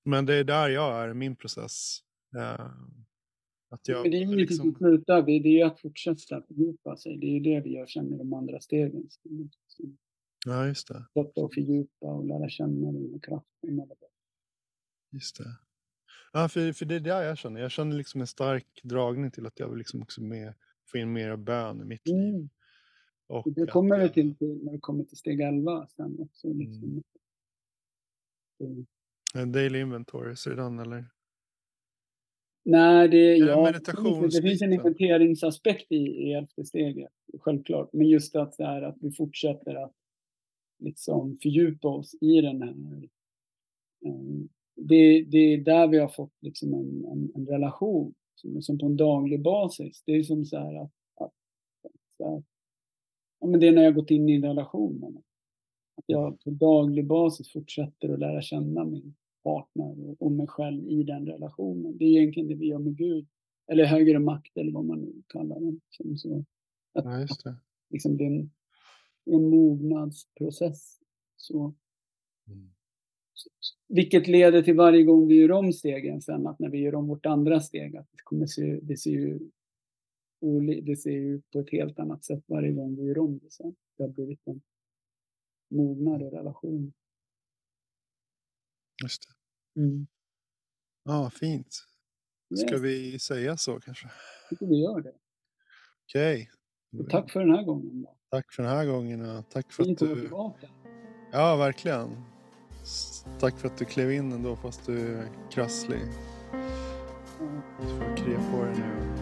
men det är där jag är i min process. Eh, att jag, Men det är ju liksom, som slutar. Det det är ju att fortsätta fördjupa sig. Det är ju det vi gör sen med de andra stegen. Ja, just det. Och fördjupa och lära känna den här kraften. Just det. Ja, för, för det är det jag känner. Jag känner liksom en stark dragning till att jag vill liksom också med, få in mer bön i mitt liv. Mm. Och Det kommer jag- till, till när det kommer till steg 11 sen också. Liksom. Mm. Mm. En daily det den eller? Nej, det, ja, finns, det finns en inventeringsaspekt i, i elfte steget, självklart. Men just att, det är att vi fortsätter att liksom fördjupa oss i den här. eh, Det, det är där vi har fått liksom en, en, en relation som, som på en daglig basis. Det är som så här att, att, att så här, ja, men det är när jag gått in i en relation. med någon. Att jag på daglig basis fortsätter att lära känna min partner och, och mig själv i den relationen. Det är egentligen det vi gör med Gud. Eller högre makt eller vad man nu kallar den. Som så, Ja, just det. liksom det är en, en mognadsprocess. Så, Mm. Vilket leder till varje gång vi gör om stegen sen, att när vi gör om vårt andra steg, att det, kommer se, det, ser ju, det ser ju på ett helt annat sätt varje gång vi gör om det sen. Det har blivit en mognad i relation. Just det. Mm. Ja, fint. Ska Yes, vi säga så kanske? jag tycker vi gör det. Okej. Och tack för den här gången. Då. Tack för den här gången och tack för Fint att du... tillbaka. Ja, verkligen. Tack för att du klev in ändå fast du är krasslig. Du får krya på dig nu.